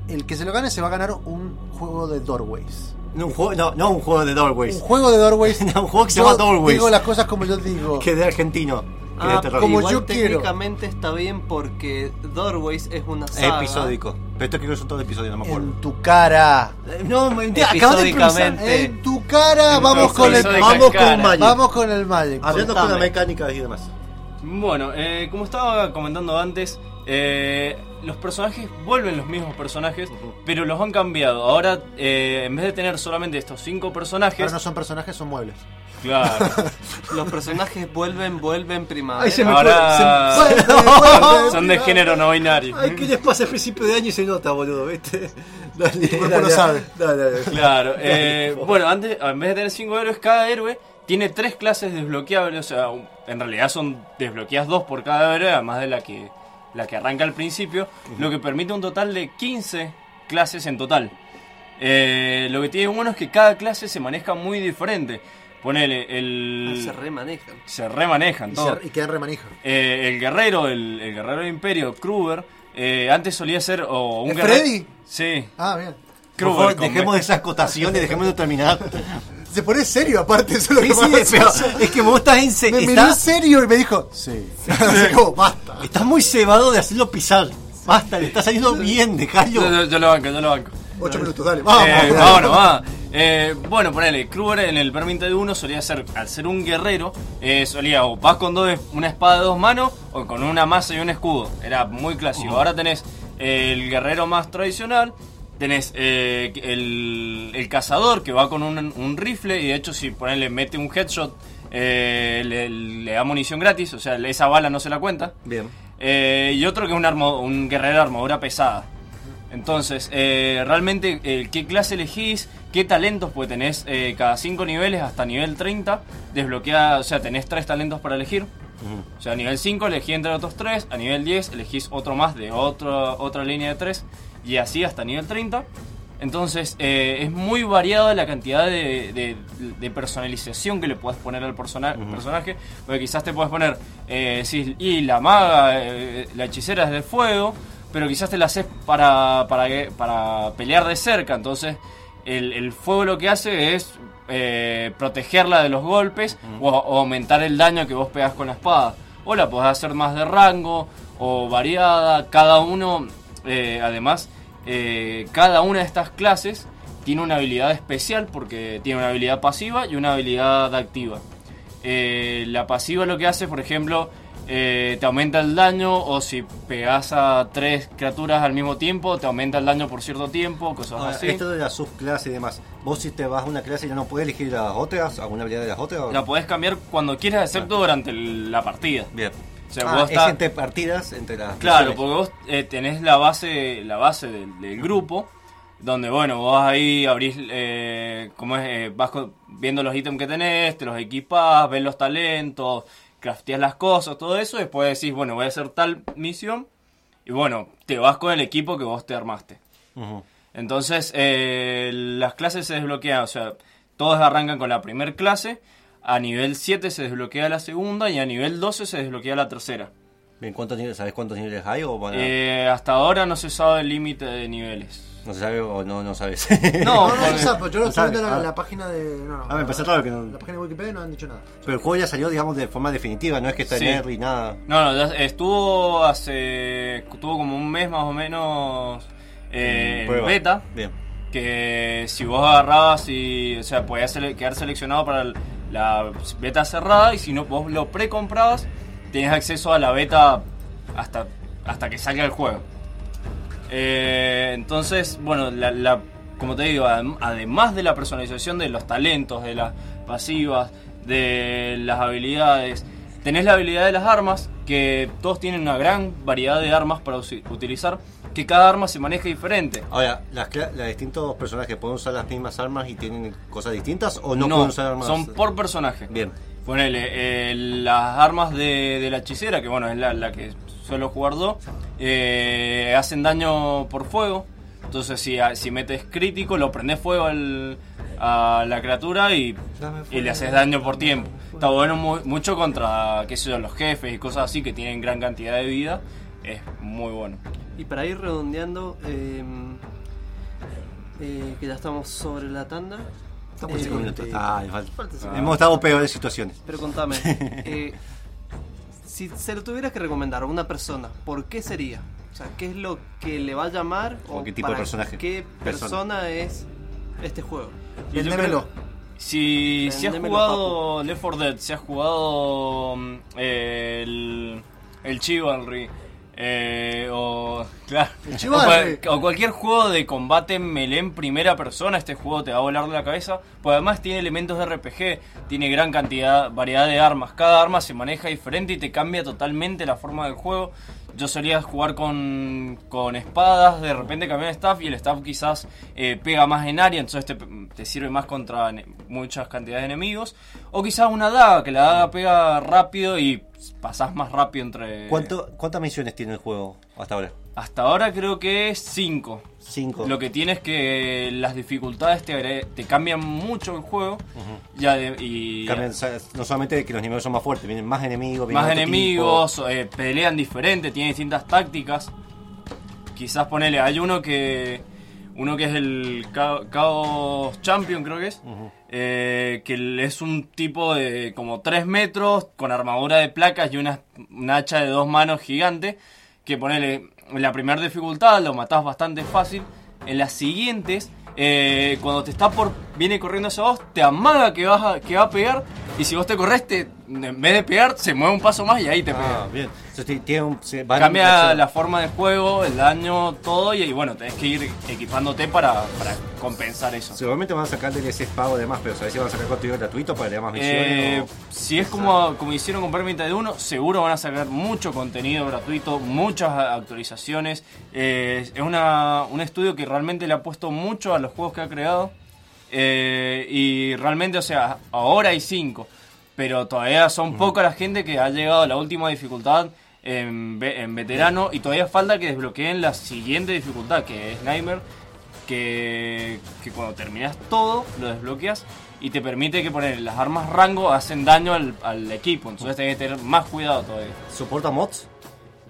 S5: El que se lo gane se va a ganar un juego de Doorways.
S4: no, un juego, no, no un juego de Doorways.
S5: Un juego de Doorways.
S4: No, un juego que se llama Doorways.
S5: Digo las cosas como yo digo.
S4: Que de argentino. De
S11: Ah,
S4: terror.
S5: como
S11: igual
S5: yo quiero.
S11: técnicamente está bien porque Doorways es una saga.
S4: Episódico. Pero esto creo que son todos episodios, no me acuerdo.
S5: En tu cara.
S4: Eh, No, mentira, acabas de improvisar.
S11: Episódicamente.
S5: En tu cara. Vamos con el.
S4: Vamos con Magic.
S5: Vamos con el Magic.
S4: Hablando con la mecánica y demás.
S6: Bueno, eh, como estaba comentando antes, eh, los personajes vuelven los mismos personajes, pero los han cambiado. Ahora, eh, en vez de tener solamente estos cinco personajes,
S5: Ahora no son personajes, son muebles.
S6: claro,
S11: Los personajes vuelven, vuelven primavera.
S4: Ay, se me
S6: ahora
S5: Vuelve, vuelve,
S6: son de género no binario.
S4: Ay, ¿qué les pasa a principio de año y se nota, boludo? ¿Viste? Dale,
S5: cuerpo
S4: dale,
S5: lo sabe.
S4: Dale, dale.
S6: Claro, eh, bueno, antes, en vez de tener cinco héroes, cada héroe tiene tres clases desbloqueables, o sea, en realidad son desbloqueadas dos por cada héroe, además de la que, la que arranca al principio, lo que permite un total de 15 clases en total. Eh, lo que tiene bueno es que cada clase se maneja muy diferente. Ponele, el...
S11: Ah, se remanejan.
S6: se remanejan
S5: Y,
S6: todo.
S5: y quedan remanija.
S6: Eh, el guerrero, el, el guerrero del imperio, Kruger, eh, antes solía ser o un
S5: ¿Es
S6: guerrero...
S5: Freddy?
S6: Sí.
S5: Ah, bien.
S4: Por
S6: Kruger,
S4: favor,
S6: con
S4: dejemos de esas acotaciones, dejemos de terminar.
S5: Se pone serio, aparte. Eso es lo
S4: Sí,
S5: que
S4: sí,
S5: más
S4: pero
S5: gracioso.
S4: es que vos estás en
S5: Me miró en serio y me dijo, sí. Como, basta.
S4: estás muy cebado de hacerlo pisar. Basta, le está saliendo bien, dejalo.
S6: Yo, yo- yo lo banco, yo lo banco.
S5: Ocho minutos, dale. Vamos.
S6: Eh, vámonos, va. Eh, bueno, ponele, Kruger en el Perminte de uno solía ser, al ser un guerrero, eh, solía o vas con dos, una espada de dos manos o con una masa y un escudo. Era muy clásico. Ahora tenés eh, el guerrero más tradicional, tenés eh, el, el cazador que va con un, un rifle y de hecho si ponele mete un headshot eh, le, le da munición gratis, o sea, esa bala no se la cuenta.
S4: Bien.
S6: Eh, y otro que es un, armo- un guerrero de armadura pesada. Entonces, eh, realmente, ¿qué clase elegís? ¿Qué talentos? Pues tenés cada 5 niveles hasta nivel 30. Desbloquea, o sea, tenés 3 talentos para elegir. O sea, a nivel 5 elegí entre otros 3. A nivel 10 elegís otro más de otro, otra línea de 3. Y así hasta nivel 30. Entonces, eh, es muy variada la cantidad de, de- de personalización que le puedes poner al persona- personaje. Porque quizás te puedes poner, eh, sí, y la maga, eh, la hechicera es de fuego, pero quizás te la haces para, para, para pelear de cerca. Entonces, el, el fuego lo que hace es protegerla de los golpes o, o aumentar el daño que vos pegas con la espada. O la podés hacer más de rango o variada. Cada uno, eh, además, eh, cada una de estas clases tiene una habilidad especial porque tiene una habilidad pasiva y una habilidad activa. Eh, la pasiva lo que hace, por ejemplo, eh, te aumenta el daño o si pegas a tres criaturas al mismo tiempo, te aumenta el daño por cierto tiempo, cosas
S4: Ahora,
S6: así.
S4: esto de las subclases y demás, vos si te vas a una clase ya no puedes elegir las otras, alguna habilidad de las otras. o-
S6: La podés cambiar cuando quieras, excepto durante el- la partida.
S4: Bien.
S6: O sea,
S4: Ah,
S6: vos
S4: es entre partidas, entre las.
S6: Claro, porque vos eh, tenés la base, la base del, del grupo, donde bueno, vos ahí abrís, eh, como es, Eh, vas viendo los ítems que tenés, te los equipás, ves los talentos, crafteas las cosas, todo eso, después decís, bueno, voy a hacer tal misión, y bueno, te vas con el equipo que vos te armaste. Entonces, eh, las clases se desbloquean, o sea, todas arrancan con la primer clase, a nivel 7 se desbloquea la segunda y a nivel 12 se desbloquea la tercera.
S4: Bien, ¿cuántos niveles, ¿sabes cuántos niveles hay o a-
S6: Eh, hasta ahora no se sabe el límite de niveles.
S4: no se sabe o no, no sabes?
S5: No,
S6: No,
S5: no, sabe, yo lo estoy viendo en la,
S4: Ah.
S5: la página de. No, no,
S4: Ah, me parece raro que no-
S5: La página de Wikipedia no han dicho nada.
S4: Pero el juego ya salió, digamos, de forma definitiva, no es que está
S6: Sí.
S4: en early, nada.
S6: No, no, ya estuvo hace. Estuvo como un mes más o menos eh, en beta.
S4: Bien.
S6: Que si vos agarrabas y. O sea, podías sele- quedar seleccionado para el- la beta cerrada y si no, vos lo precomprabas, tenías acceso a la beta hasta, hasta que salga el juego. Eh, entonces, bueno, como te digo, adem- además de la personalización de los talentos, de las pasivas, de las habilidades, tenés la habilidad de las armas, que todos tienen una gran variedad de armas para utilizar, que cada arma se maneja diferente.
S4: Ahora, ¿las, las distintos personajes pueden usar las mismas armas y tienen cosas distintas o no, pueden usar armas?
S6: son por personaje.
S4: Bien.
S6: Ponele, eh, las armas de, de la hechicera, que bueno, es la, la que suelo jugar yo, eh, hacen daño por fuego. Entonces, si, si metes crítico, lo prendes fuego al- a la criatura y, y le haces daño por tiempo. Está bueno mu- mucho contra, qué sé yo, los jefes y cosas así que tienen gran cantidad de vida. Es muy bueno.
S11: Y para ir redondeando, eh, eh, que ya estamos sobre la tanda.
S4: Estamos en
S11: eh,
S4: minutos.
S11: eh,
S4: falta. Hemos estado peores situaciones.
S11: Pero contame, eh, si se lo tuvieras que recomendar a una persona, ¿por qué sería? O sea, ¿qué es lo que le va a llamar
S4: ¿O qué tipo de personaje?
S11: ¿Qué
S4: Persona.
S11: persona es este juego?
S5: Vendémelo.
S6: Si, si has jugado Left 4 Dead, si has jugado mm, el, el Chivalry, eh, o, claro, o,
S5: Chivalry.
S6: o cualquier juego de combate melee en primera persona, este juego te va a volar de la cabeza. Pues además tiene elementos de RPG, tiene gran cantidad, variedad de armas. Cada arma se maneja diferente y te cambia totalmente la forma del juego. Yo solía jugar con, con espadas, de repente cambié el staff y el staff quizás eh, pega más en área, entonces te, te sirve más contra muchas cantidades de enemigos. O quizás una daga, que la daga pega rápido y pasás más rápido entre...
S4: ¿Cuánto, ¿Cuántas misiones tiene el juego hasta ahora?
S6: Hasta ahora creo que es 5.
S4: 5.
S6: Lo que tiene es que las dificultades te, te cambian mucho el juego. ya de- y
S4: Cambian, no solamente que los niveles son más fuertes, vienen más enemigos, vienen
S6: más enemigos, eh, pelean diferente, tienen distintas tácticas. Quizás ponele, hay uno que uno que es el Chaos Champion, creo que es. eh, que es un tipo de como 3 metros, con armadura de placas y una, una hacha de dos manos gigante. Que ponele, en la primera dificultad lo matás bastante fácil. En las siguientes, eh, cuando te está por. viene corriendo hacia vos, te amaga que, vas que va a pegar. Y si vos te corres, te- en vez de pegar, se mueve un paso más y ahí te
S4: tipo.
S6: pega.
S4: Ah, bien. Entonces, ti- tiene un- se van-
S6: Cambia la forma de juego, el daño, todo, y, y bueno, tenés que ir equipándote para, para compensar eso.
S4: Seguramente van a sacar DLCs pago además, pero ¿sabes si van a sacar contenido gratuito para tener más misiones?
S6: Eh,
S4: o-
S6: si es como, como hicieron con Permita de uno, seguro van a sacar mucho contenido gratuito, muchas actualizaciones. Eh, es una, un estudio que realmente le ha puesto mucho a los juegos que ha creado. Eh, y realmente, o sea, ahora hay cinco, pero todavía son poca la gente que ha llegado a la última dificultad en, ve- en veterano y todavía falta que desbloqueen la siguiente dificultad, que es Nightmare, que, que cuando terminas todo, lo desbloqueas y te permite que poner las armas rango hacen daño al, al equipo, entonces tenés que tener más cuidado todavía.
S4: ¿Soporta mods?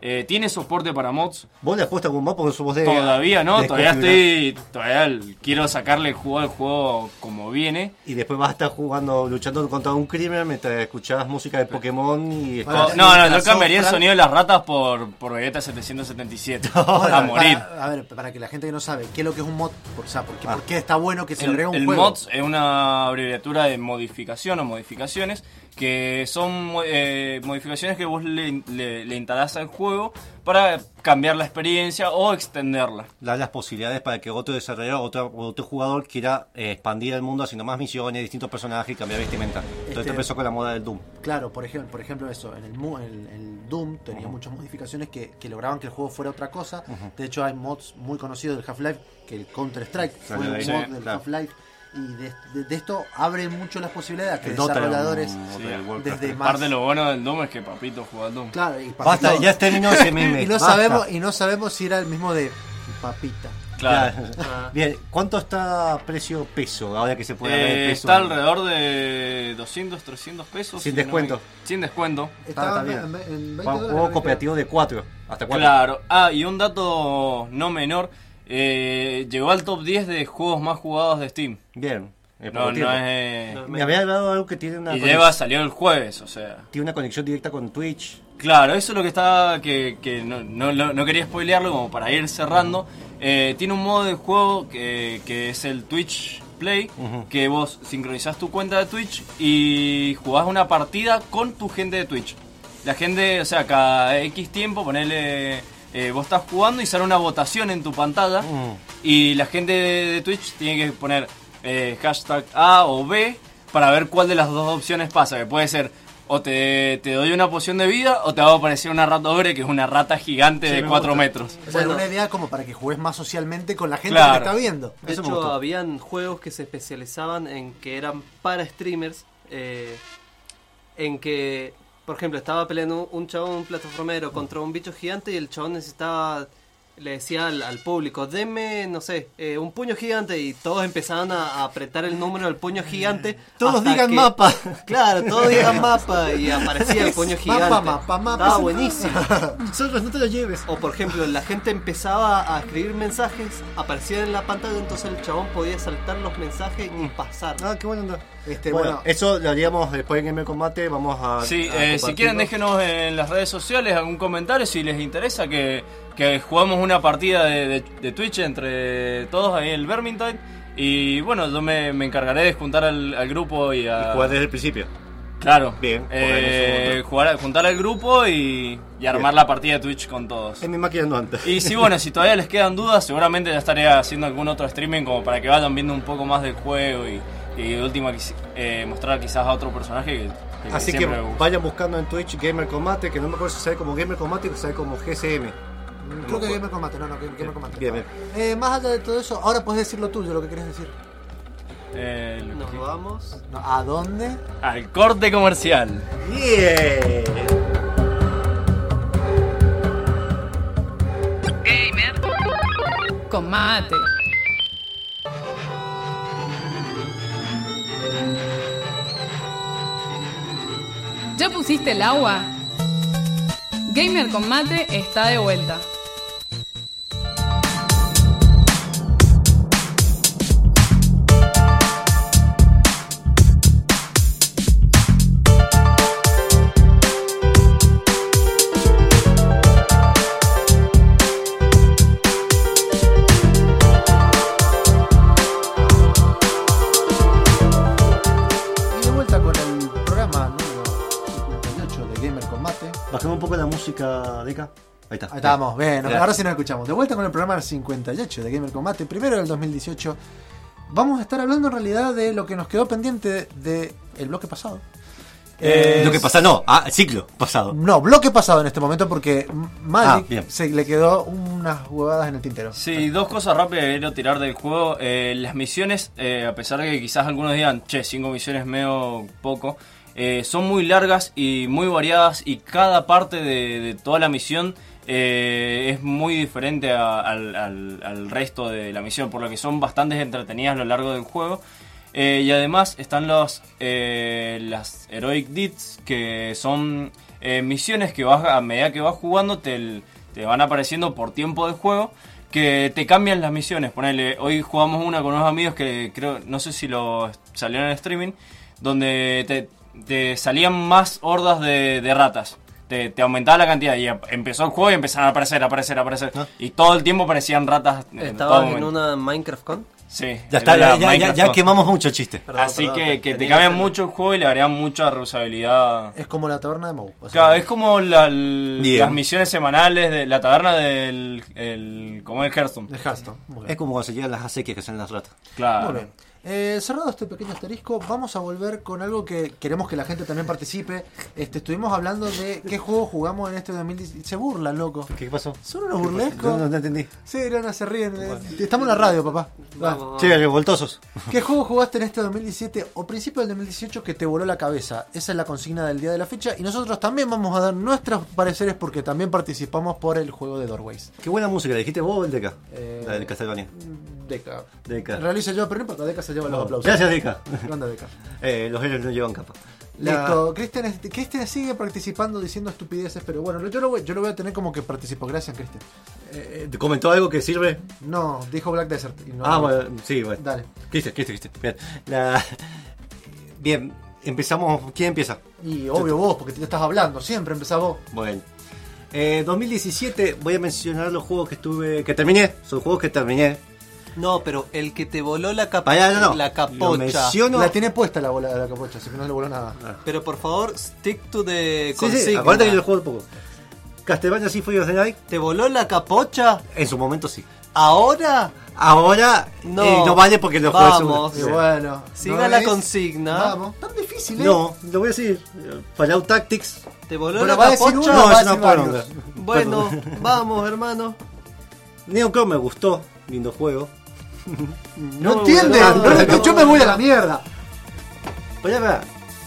S6: Eh, tiene soporte para mods.
S4: ¿Vos le puesto algún mod porque sos vos de.
S6: Todavía no,
S4: de
S6: todavía estoy. Todavía el- quiero sacarle el juego al juego como viene.
S4: Y después vas a estar jugando, luchando contra un crimen mientras escuchabas música de Pokémon y.
S6: No, no, yo cambiaría el sonido de las ratas por, por Vegeta 777. a morir.
S5: Para, a ver, para que la gente que no sabe, ¿qué es lo que es un mod? Por, o sea, ¿por qué, por qué está bueno que se
S6: El,
S5: agrega un
S6: el
S5: juego?
S6: mods es una abreviatura de modificación o modificaciones que son mo- eh, modificaciones que vos le, le, le instalás al juego para cambiar la experiencia o extenderla.
S4: Da las posibilidades para que otro desarrollador, otro, otro jugador quiera eh, expandir el mundo haciendo más misiones, distintos personajes y cambiar vestimenta. Todo
S5: Este-
S4: esto empezó con la moda del Doom.
S5: Claro, por ejemplo, por ejemplo eso, en el, el, el Doom tenía muchas modificaciones que, que lograban que el juego fuera otra cosa.
S4: Ujú.
S5: De hecho hay mods muy conocidos del Half-Life, que el Counter-Strike fue un mod
S4: sí,
S5: del
S4: claro.
S5: Half-Life. Y de, de- de esto abre mucho las posibilidades que desarrolladores desde más...
S6: Parte de lo bueno del Doom es que Papito juega al Doom.
S5: Claro, y
S4: Basta,
S5: Papito-
S4: ya terminó ese meme.
S5: y, no
S4: basta.
S5: sabemos, y no sabemos si era el mismo de Papita.
S6: Claro.
S11: Ah.
S4: Bien, ¿cuánto está precio peso ahora que se puede ver el
S6: Eh,
S4: peso?
S6: está alrededor de 200, 300 pesos.
S4: Sin
S6: no
S4: descuento.
S6: sin descuento.
S5: Estaba
S4: está
S5: en,
S4: bien.
S5: en- en 20
S4: Para un
S5: dólares,
S4: juego cooperativo de 4. Hasta 4.
S6: Claro. Ah, y un dato no menor. Eh, llegó al top 10 de juegos más jugados de Steam.
S4: Bien. eh,
S6: No, es... eh,
S11: No,
S4: Me había hablado de algo que tiene una,
S6: y lleva, salió el jueves, o sea...
S4: tiene una conexión directa con Twitch.
S6: Claro, eso es lo que está. que, que no, no, quería spoilearlo como para ir cerrando. Eh, tiene un modo de juego que, que es el Twitch Play, que vos sincronizás tu cuenta de Twitch y jugás una partida con tu gente de Twitch. La gente, o sea, cada X tiempo, ponele. Eh, vos estás jugando y sale una votación en tu pantalla.
S4: Mm.
S6: Y la gente de, de Twitch tiene que poner eh, hashtag A o B para ver cuál de las dos opciones pasa. Que puede ser o te, te doy una poción de vida o te va a aparecer una ratobre que es una rata gigante
S5: Sí,
S6: de
S5: me
S6: 4
S5: gusta.
S6: metros.
S5: O sea, una idea como para que juegues más socialmente con la gente
S6: Claro.
S5: que te está viendo.
S11: De
S5: Eso
S11: hecho, habían juegos que se especializaban en que eran para streamers. eh, en que, por ejemplo, estaba peleando un chabón, un plataformero, contra un bicho gigante y el chabón necesitaba. Le decía al, al público, deme, no sé, eh, un puño gigante y todos empezaban a, a apretar el número del puño gigante.
S5: Todos digan
S11: que-
S5: mapa.
S11: Claro, todos digan mapa y aparecía el puño gigante.
S5: Mapa, mapa, mapa.
S11: Estaba buenísimo.
S5: Nosotros no te lo lleves.
S11: O por ejemplo, la gente empezaba a escribir mensajes, aparecían en la pantalla, entonces el chabón podía saltar los mensajes y pasar.
S5: Ah, qué buena onda. Este,
S4: bueno,
S5: bueno,
S4: eso lo haríamos después en Gamer Combate. Vamos a.
S6: Sí,
S4: a
S6: eh, si quieren déjenos en las redes sociales algún comentario si les interesa que, que jugamos una partida de, de- de Twitch entre todos ahí en el Vermintide. Y bueno, yo me, me encargaré de juntar al, al grupo y a...
S4: Jugar desde el principio.
S6: Claro.
S4: Bien,
S6: Eh, jugar, juntar al grupo y, y armar la partida de Twitch con todos.
S4: En mi máquina no antes.
S6: Y si bueno, si todavía les quedan dudas, seguramente ya estaré haciendo algún otro streaming como para que vayan viendo un poco más del juego y, y de última eh, mostrar quizás a otro personaje que,
S4: Así que vayan buscando en Twitch Gamer Combate, que no me acuerdo si sabe como Gamer Combate o si sabe como GCM.
S5: Creo que Gamer Combate, no, no, Gamer Combate.
S4: Bien, bien.
S5: Eh, más allá de todo eso, ahora puedes decir lo tuyo, lo que querés decir.
S6: Eh, lo
S11: Nos
S6: que-
S11: vamos.
S5: No, ¿A dónde?
S6: al corte comercial.
S4: Bien.
S3: Con mate. ¿Ya pusiste el agua? Gamer con mate está de vuelta.
S5: De.
S4: Ahí está.
S5: Ahí estamos, bien, ahora sí nos escuchamos. De vuelta con el programa 58 de Gamer Combate, primero del 2018. Vamos a estar hablando en realidad de lo que nos quedó pendiente del el bloque pasado.
S4: Eh, lo que pasa, no, ah, ciclo pasado.
S5: No, bloque pasado en este momento porque Magic
S4: Ah, bien.
S5: se le quedó unas huevadas en el tintero.
S6: Sí, dos cosas rápidas que quiero tirar del juego. Eh, las misiones, eh, a pesar de que quizás algunos digan, che, cinco misiones medio poco, eh, son muy largas y muy variadas y cada parte de, toda la misión eh, es muy diferente al, resto de la misión, por lo que son bastante entretenidas a lo largo del juego. Eh, y además están los, las Heroic Deeds, que son misiones que vas a medida que vas jugando te, te van apareciendo por tiempo de juego, que te cambian las misiones. Ponele, hoy jugamos una con unos amigos que creo, no sé si lo salió en el streaming, donde te, te salían más hordas de, de ratas. Te, te aumentaba la cantidad y em- empezó el juego y empezaron a aparecer, aparecer, aparecer. Y todo el tiempo aparecían ratas.
S11: ¿Estabas en una Minecraft Con?
S6: Sí.
S4: Ya está, ya, ya- ya- quemamos mucho chiste.
S11: Perdón,
S6: Así
S11: perdón,
S6: que,
S11: te-
S6: que te cambian mucho el juego y le agregan mucha reusabilidad.
S5: Es como la taberna de o sea,
S6: Claro, es como la- las misiones semanales de la taberna del. El, como el Hearthstone.
S4: Es como cuando se llegan las acequias que son las ratas.
S6: Claro.
S5: Muy bien. Eh, cerrado este pequeño asterisco, vamos a volver con algo que queremos que la gente también participe. Este, estuvimos hablando de qué juego jugamos en este 2010. Se burlan, loco.
S4: ¿Qué pasó?
S5: Son unos
S4: No, no,
S5: burlescos.
S4: no entendí.
S5: Sí, no, se ríen. eh. Estamos en la radio, papá. Va.
S11: Vamos,
S4: Che, revoltosos.
S5: ¿Qué juego jugaste en este 2017 o principio del 2018 que te voló la cabeza? Esa es la consigna del día de la fecha. Y nosotros también vamos a dar nuestros pareceres porque también participamos por el juego de Doorways.
S4: Qué buena música, ¿la dijiste vos o el Deca?
S5: Eh,
S4: La del Castlevania.
S5: Deca.
S4: Deca.
S5: Realiza yo, pero no importa, Deca se lleva los aplausos.
S4: Gracias, Deca.
S5: Grande Deca.
S4: Eh, los héroes no llevan capa.
S5: Listo, Cristian, Cristian sigue participando diciendo estupideces, pero bueno, yo lo voy, yo lo voy a tener como que participo. Gracias, Cristian.
S4: Eh, ¿Te comentó algo que sirve?
S5: No, dijo Black Desert. y no-
S4: ah, bueno, sí, bueno.
S5: Dale.
S4: Cristian, Cristian, Cristian. Bien. La- Bien, empezamos. ¿Quién empieza?
S5: Y obvio vos, porque te estás hablando, siempre empezás vos.
S4: Bueno. Eh, 2017 voy a mencionar los juegos que estuve. que terminé. Son juegos que terminé.
S11: No, pero el que te voló la, capa
S4: Vaya, no, no.
S11: la
S4: Lo
S11: capocha.
S4: menciono.
S5: La tiene puesta la bola de la capocha, así que no le voló nada.
S11: Pero por favor, stick to the
S4: Sí, sí,
S11: consigna.
S4: acuérdate que yo juego poco. Castlevania Symphony of the Night,
S11: ¿Te voló la capocha?
S4: en su momento sí.
S5: Ahora,
S4: Ahora
S11: No.
S4: eh, no vale porque lo juegué
S11: Vamos.
S5: y bueno.
S11: Siga
S5: ¿no
S11: la consigna.
S5: Vamos. Tan difícil, ¿eh?
S4: No, lo voy a decir. Fallout Tactics.
S11: ¿Te voló
S5: Pero
S11: la capocha?
S5: uno,
S4: No, es una poronga.
S11: Bueno, vamos, hermano.
S4: Neo me gustó. Lindo juego.
S5: No entiende.
S4: no,
S5: No,
S4: no, no.
S5: yo me voy a la mierda.
S4: Para allá,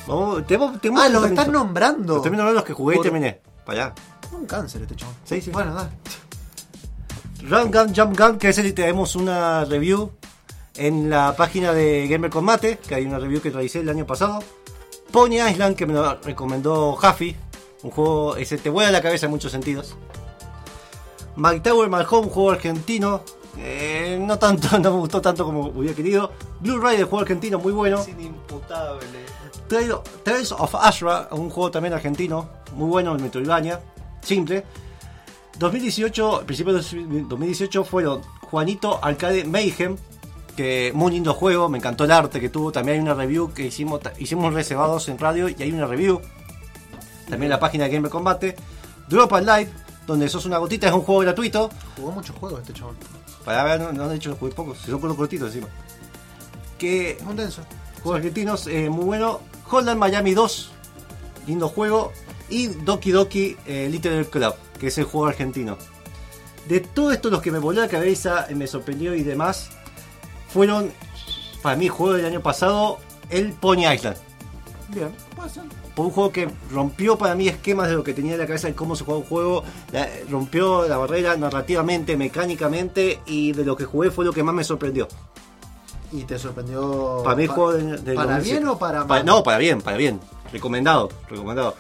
S4: Vamos, te, te
S5: Ah, los están nombrando.
S4: De los que jugué y terminé. Para allá.
S5: Un cáncer este chabón.
S4: Sí, sí.
S5: Bueno, dale.
S4: Run Gun Jump Gun, que es el que tenemos una review en la página de Gamer Combate, que hay una review que realicé el año pasado. Pony Island, que me lo recomendó Jaffi, un juego ese te vuela la cabeza en muchos sentidos. Mike Tower My Home, un juego argentino, eh, no tanto, no me gustó tanto como hubiera querido. Blue Rider, juego argentino muy bueno.
S11: inimputable.
S4: Trail- Trails of Ashra, un juego también argentino, muy bueno, el Metroidvania, simple. 2018, principios de 2018 fueron Juanito Arcade Mayhem, que muy lindo juego, me encantó el arte que tuvo, también hay una review que hicimos, hicimos reservados en radio y hay una review, también en la página de Gamer Combate. Drop and Light, donde sos una gotita, es un juego gratuito,
S5: Jugó muchos juegos este chabón.
S4: Para ver, no, no han hecho jugué pocos, son con los cortitos encima. Que
S5: un denso.
S4: Juegos argentinos, eh, muy bueno. Holland Miami 2, lindo juego. Y Doki Doki eh, Little Club, que es el juego argentino. De todo esto, los que me voló la cabeza, eh, me sorprendió y demás, fueron, para mí, juego del año pasado, el Pony Island.
S5: Bien, puede
S4: Fue un juego que rompió para mí esquemas de lo que tenía en la cabeza de cómo se juega un juego. la- rompió la barrera narrativamente, mecánicamente y de lo que jugué fue lo que más me sorprendió.
S5: ¿Y te sorprendió?
S4: Para mí,
S5: pa-
S4: juego de, de
S5: ¿Para
S4: 2007.
S5: bien o para
S4: Pa-
S5: mal?
S4: No, para bien, para bien. Recomendado, recomendado.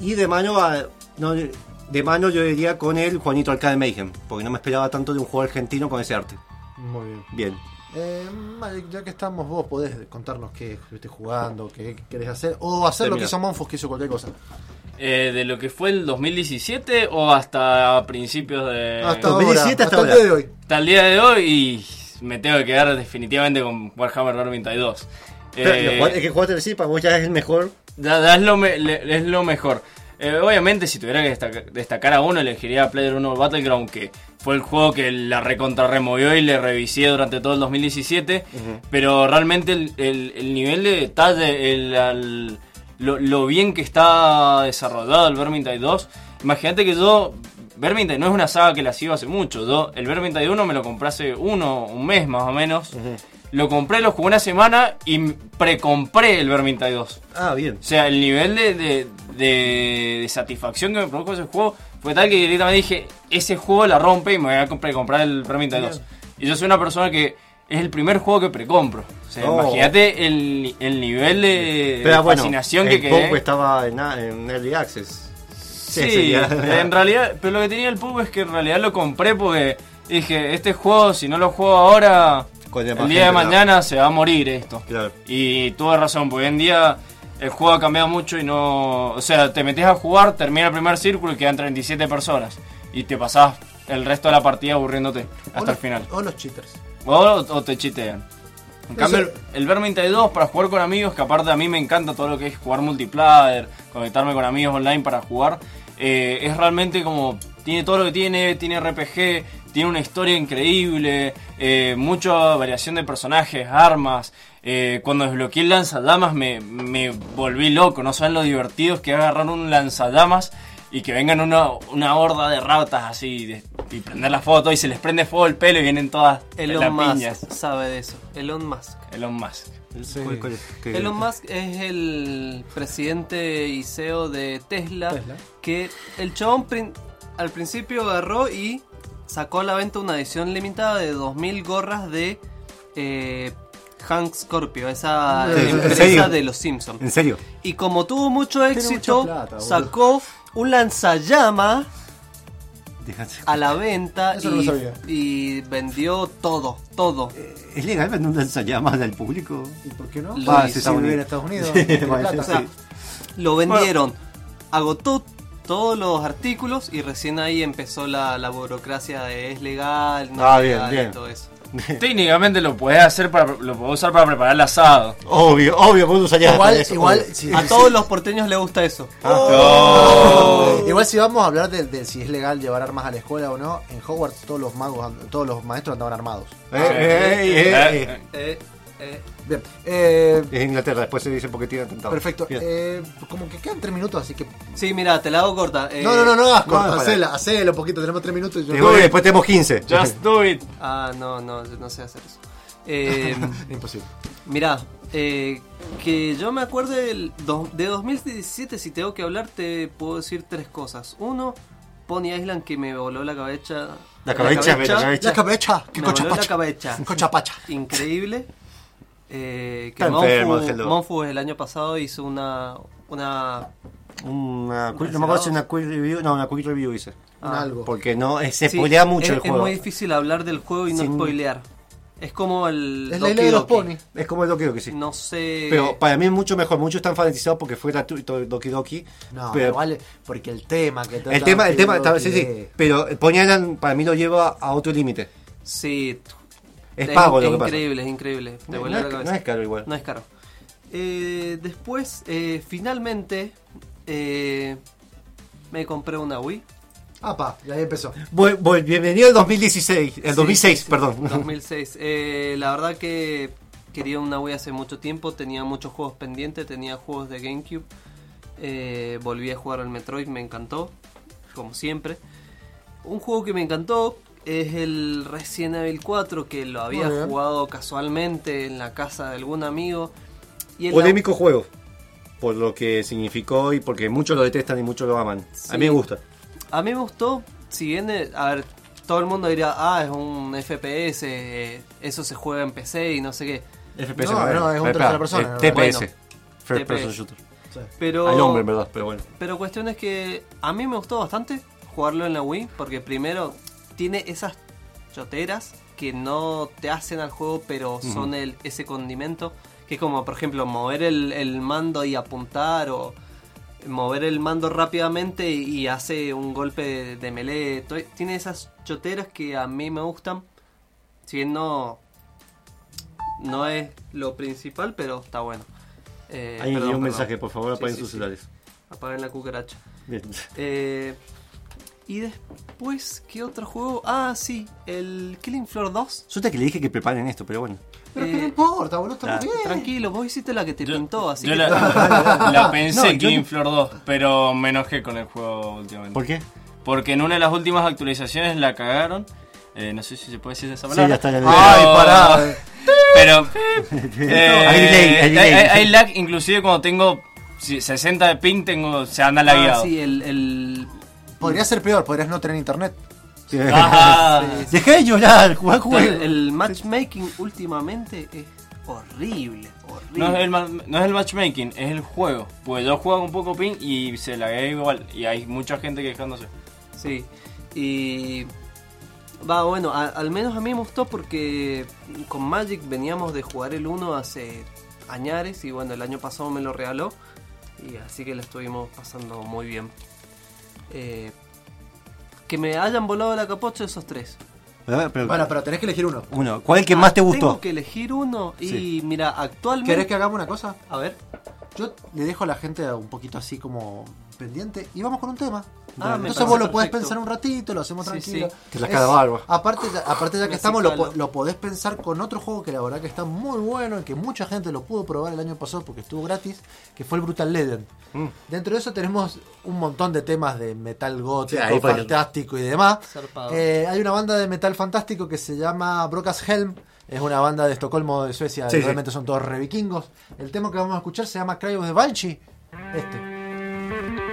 S4: Y de mano, a- no, de mano yo diría con el Juanito Arcade Mayhem, porque no me esperaba tanto de un juego argentino con ese arte.
S5: Muy bien.
S4: Bien.
S5: Eh, ya que estamos, vos podés contarnos qué estuviste jugando, qué querés hacer, o hacer lo que hizo Monfos, que hizo cualquier cosa.
S6: Eh, ¿De lo que fue el 2017 o hasta principios de...
S5: Hasta 2017 ahora, hasta hasta el día de hoy.
S6: Hasta el día de hoy y me tengo que quedar definitivamente con Warhammer Vermintide 2.
S4: Pero,
S6: Eh,
S4: que jugaste decir, para vos ya es el mejor.
S6: Es, lo me- le- es lo mejor. Eh, obviamente, si tuviera que destaca- destacar a uno, elegiría Player 1 Battleground, que fue el juego que la recontra removió y le revisé durante todo el 2017. Pero realmente el, el- el nivel de detalle, el, lo bien que está desarrollado el Vermintide 2. Imagínate que yo. Vermintide no es una saga que la sigo hace mucho. Yo, el Vermintide 1 me lo compré hace uno, un mes más o menos. Lo compré, lo jugué una semana y precompré el Vermintide 2.
S4: Ah, bien.
S6: O sea, el nivel de, de, de- de satisfacción que me produjo ese juego fue tal que directamente dije, ese juego la rompe y me voy a comprar, el Vermintide 2. Y yo soy una persona que es el primer juego que precompro. O sea,
S4: Oh.
S6: imagínate el, el nivel de,
S4: Pero
S6: de
S4: bueno,
S6: fascinación
S4: el
S6: que quedé.
S4: estaba en, en Early Access.
S6: Sí,
S4: sería-
S6: en realidad, pero lo que tenía el pub es que en realidad lo compré porque dije, este juego, si no lo juego ahora,
S4: Con
S6: el día de mañana se va a morir esto.
S4: Claro.
S6: Y tuve razón, porque hoy en día el juego ha cambiado mucho y no... O sea, te metes a jugar, termina el primer círculo y quedan 37 personas. Y te pasás el resto de la partida aburriéndote hasta el final.
S5: O los cheaters.
S6: O, o te chitean. En
S5: Eso-
S6: cambio, el, el Vermintide 2 para jugar con amigos, que aparte a mí me encanta todo lo que es jugar multiplayer, conectarme con amigos online para jugar, eh, es realmente como. Tiene todo lo que tiene, tiene RPG, tiene una historia increíble, eh, mucha variación de personajes, armas. eh, cuando desbloqueé el lanzadamas me, me volví loco, no saben lo divertidos que es agarrar un lanzadamas y que vengan una, una horda de ratas así de- y prender la foto y se les prende fuego el pelo y vienen todas
S11: Elon
S6: las
S11: Musk
S6: piñas.
S11: sabe de eso. Elon Musk.
S6: Elon Musk.
S4: ¿Cuál- cuál es? ¿Qué-
S11: Elon Musk es el presidente y CEO de Tesla,
S5: Tesla.
S11: que el chabón prin- al principio agarró y sacó a la venta una edición limitada de 2000 gorras de eh, Hank Scorpio, esa
S4: Sí, ¿en
S11: empresa
S4: serio?
S11: de los Simpsons.
S4: ¿En serio?
S11: Y como tuvo mucho éxito,
S5: plata,
S11: sacó un lanzallama
S4: Déjate.
S11: a la venta
S5: Eso no lo
S11: y,
S5: sabía.
S11: y vendió todo, todo.
S4: ¿Es legal vender un lanzallamas al público?
S5: ¿Y por qué no?
S11: Lo
S5: Ah,
S11: hizo.
S5: vive en Estados Unidos.
S4: Sí,
S5: tiene
S4: bueno,
S5: plata.
S11: O sea, lo vendieron, agotó todos los artículos y recién ahí empezó la, la burocracia de es legal, no
S4: Ah,
S11: es
S4: bien,
S11: legal
S4: bien.
S11: y todo eso.
S6: Técnicamente lo puedes hacer para lo puedes usar para preparar el asado.
S4: Obvio, obvio, vos usarías
S5: Igual,
S4: eso,
S5: igual,
S4: obvio.
S5: sí,
S11: A
S5: sí.
S11: todos los porteños les gusta eso.
S5: Igual igual si vamos a hablar de, de si es legal llevar armas a la escuela o no, en Hogwarts todos los magos, todos los maestros andaban armados.
S4: Eh, eh, eh, eh.
S11: Eh,
S5: Bien.
S4: Es Inglaterra, después se dice porque tiene atentado.
S5: perfecto. Eh, como que quedan tres minutos, así que.
S11: Sí, mira, te la hago corta. eh,
S5: no, no, no, no, hagas
S4: no,
S5: corta, hacela, hacela un poquito, tenemos tres minutos. Y yo...
S4: Después tenemos 15.
S6: Just do it.
S11: Ah, no, no, yo no sé hacer eso. Eh,
S5: Imposible.
S11: Mirá, eh, que yo me acuerdo del de 2017, si tengo que hablar, te puedo decir tres cosas. Uno, Pony Island que me voló la cabeza.
S4: La cabeza, la cabeza.
S5: La cabeza, que
S11: Me voló la cabeza.
S5: Cochapacha.
S11: Increíble. Eh, que
S4: enfermo,
S11: Monfu, el año pasado hizo una... una
S4: Una, quick- no me acuerdo si una quick review. No, una quick review hice.
S5: Un algo.
S4: Porque no, eh, se
S11: Sí,
S4: spoilea mucho
S11: es,
S4: el juego.
S11: Es muy difícil hablar del juego y no
S4: Sin-
S11: spoilear. Es como el...
S5: Es la
S11: Doki
S5: de los
S11: Doki.
S5: pony.
S4: Es como el Doki Doki, sí.
S11: No sé...
S4: Pero para mí es mucho mejor. Muchos están fanatizados porque fue gratuito el Doki Doki.
S5: No,
S4: pero
S5: vale, porque el tema que
S4: el tema, el tema, está- sí, sí. Pero el Pony Island para mí lo lleva a otro límite.
S11: Sí,
S4: Es pago
S11: es
S4: lo que pasa.
S11: increíble, es increíble. Te
S4: No,
S11: vuela
S4: no
S11: la
S4: es-
S11: cabeza.
S4: no es caro igual.
S11: No es caro. Eh, después, eh, finalmente, eh, me compré una Wii.
S5: Apa, y ahí empezó.
S4: Voy- voy- bienvenido al 2016. El
S11: Sí,
S4: 2006,
S11: sí, sí,
S4: perdón.
S11: 2006. Eh, la verdad que quería una Wii hace mucho tiempo. Tenía muchos juegos pendientes. Tenía juegos de GameCube. Eh, volví a jugar al Metroid. Me encantó. Como siempre. Un juego que me encantó es el Resident Evil 4. Que lo había jugado casualmente en la casa de algún amigo. Y la-
S4: Polémico juego. Por lo que significó y porque muchos lo detestan y muchos lo aman. A mí me gusta.
S11: A mí me gustó, si bien, eh, a ver, todo el mundo diría, ah, es un FPS, eh, eso se juega en PC y no sé qué.
S4: FPS
S5: No, no, es un tercera persona.
S4: TPS.
S11: Bueno,
S4: First
S11: TPS.
S4: Person Shooter.
S11: Pero,
S4: Al hombre, en verdad, pero bueno.
S11: pero cuestión es que a mí me gustó bastante jugarlo en la Wii, porque primero tiene esas choteras que no te hacen al juego, pero son el, ese condimento, que es como, por ejemplo, mover el, el mando y apuntar, o mover el mando rápidamente y hace un golpe de, de melee. Tiene esas choteras que a mí me gustan, si bien no, no es lo principal, pero está bueno. Eh, perdón,
S4: dio un
S11: perdón.
S4: mensaje, por favor,
S11: Sí,
S4: apaguen
S11: sí,
S4: sus
S11: sí.
S4: celulares.
S11: Apaguen la cucaracha.
S4: Bien.
S11: Eh, y después, ¿qué otro juego? Ah, sí, el Killing Floor 2.
S4: Suerte que le dije que preparen esto, pero bueno.
S5: Pero que no
S11: Eh,
S5: importa, boludo, está bien.
S11: Tranquilo, vos hiciste la que te pintó, así
S6: Yo
S11: que...
S6: la, la pensé
S4: No, yo
S6: Killing Floor 2, pero me enojé con el juego últimamente.
S4: ¿Por qué?
S6: Porque en una de las últimas actualizaciones la cagaron. Eh, no sé si se puede decir de esa
S4: Sí,
S6: palabra.
S4: ya está. Ya
S5: Ay,
S6: Pero-
S5: pará. eh.
S6: Pero eh,
S4: Hay delay, hay delay.
S6: hay- hay lag, inclusive cuando tengo si- 60 de ping tengo se anda
S11: Ah,
S6: lagueado.
S11: sí, el... el...
S5: Podría ser peor, podrías no tener internet.
S6: Ajá.
S4: Dejé de llorar, jugar juego.
S11: el matchmaking últimamente es horrible, horrible.
S6: No es, el, ma- no es el matchmaking, es el juego. Pues yo juego un poco ping y se laguea igual. Y hay mucha gente quejándose.
S11: Sí, y... Va, bueno, a- al menos a mí me gustó porque con Magic veníamos de jugar el 1 hace añares y bueno, el año pasado me lo regaló y así que la estuvimos pasando muy bien. Eh, que me hayan volado la capocha esos tres.
S4: Pero- pero-
S5: Bueno, pero tenés que elegir uno.
S4: uno, ¿cuál es el que más te
S11: Ah,
S4: gustó?
S11: Tengo que elegir uno y
S4: Sí.
S11: mira, actualmente...
S5: ¿Querés que hagamos una cosa?
S11: A ver.
S5: Yo le dejo a la gente un poquito así como pendiente y vamos con un tema.
S11: Ah,
S5: Entonces vos lo podés
S11: perfecto.
S5: pensar un ratito, lo hacemos
S11: Sí,
S5: tranquilo.
S11: sí.
S4: Te la cara barba.
S5: Aparte, ya, aparte ya que estamos, lo, lo podés pensar con otro juego que la verdad que está muy bueno y que mucha gente lo pudo probar el año pasado porque estuvo gratis, que fue el Brutal Legend.
S4: Mm.
S5: Dentro de eso tenemos un montón de temas de metal gótico,
S4: Sí,
S5: fantástico y demás. Eh, hay una banda de metal fantástico que se llama Brokas Helm. Es una banda de Estocolmo, de Suecia.
S4: Sí,
S5: y
S4: sí.
S5: realmente son todos re vikingos. El tema que vamos a escuchar se llama Cry of the Banshee. Este.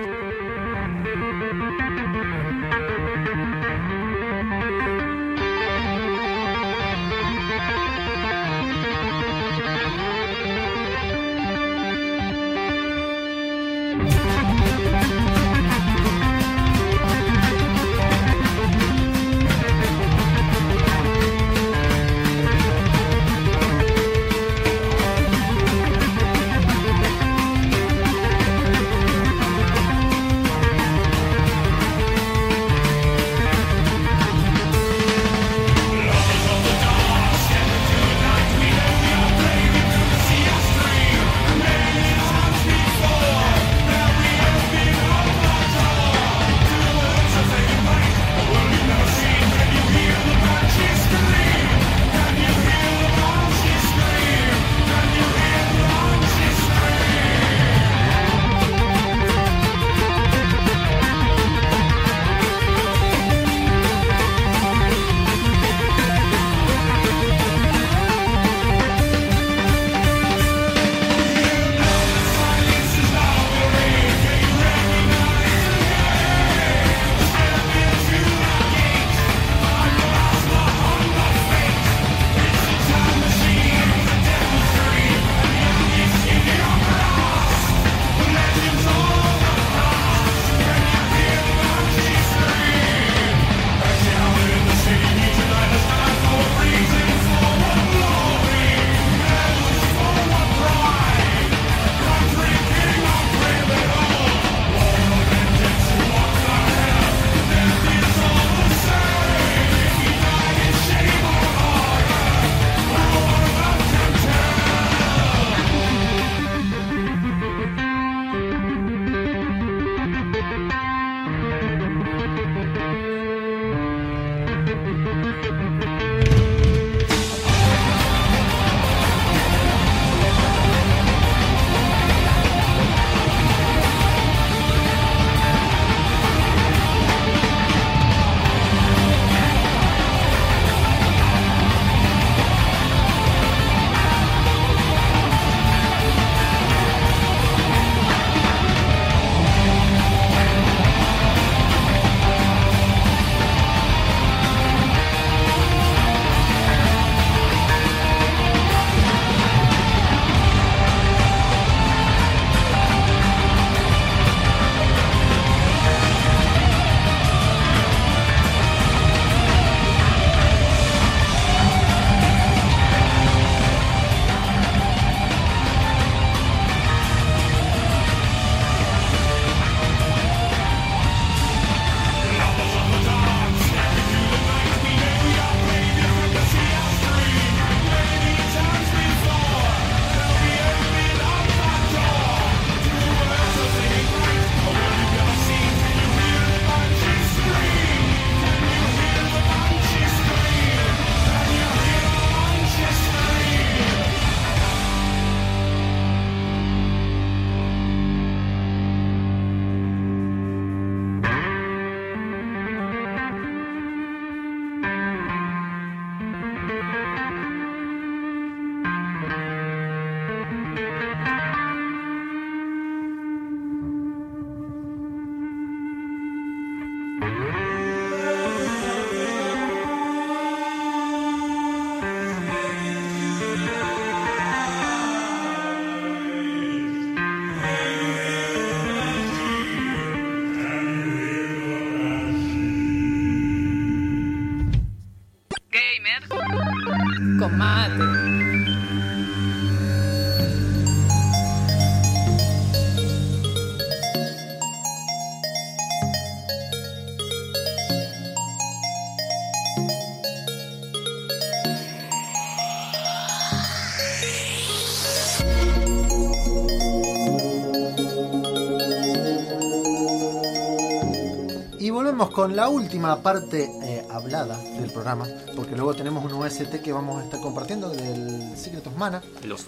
S3: Con
S5: la última parte eh, hablada del programa, porque luego tenemos un OST que vamos a estar compartiendo del Secret of Mana.
S4: Los-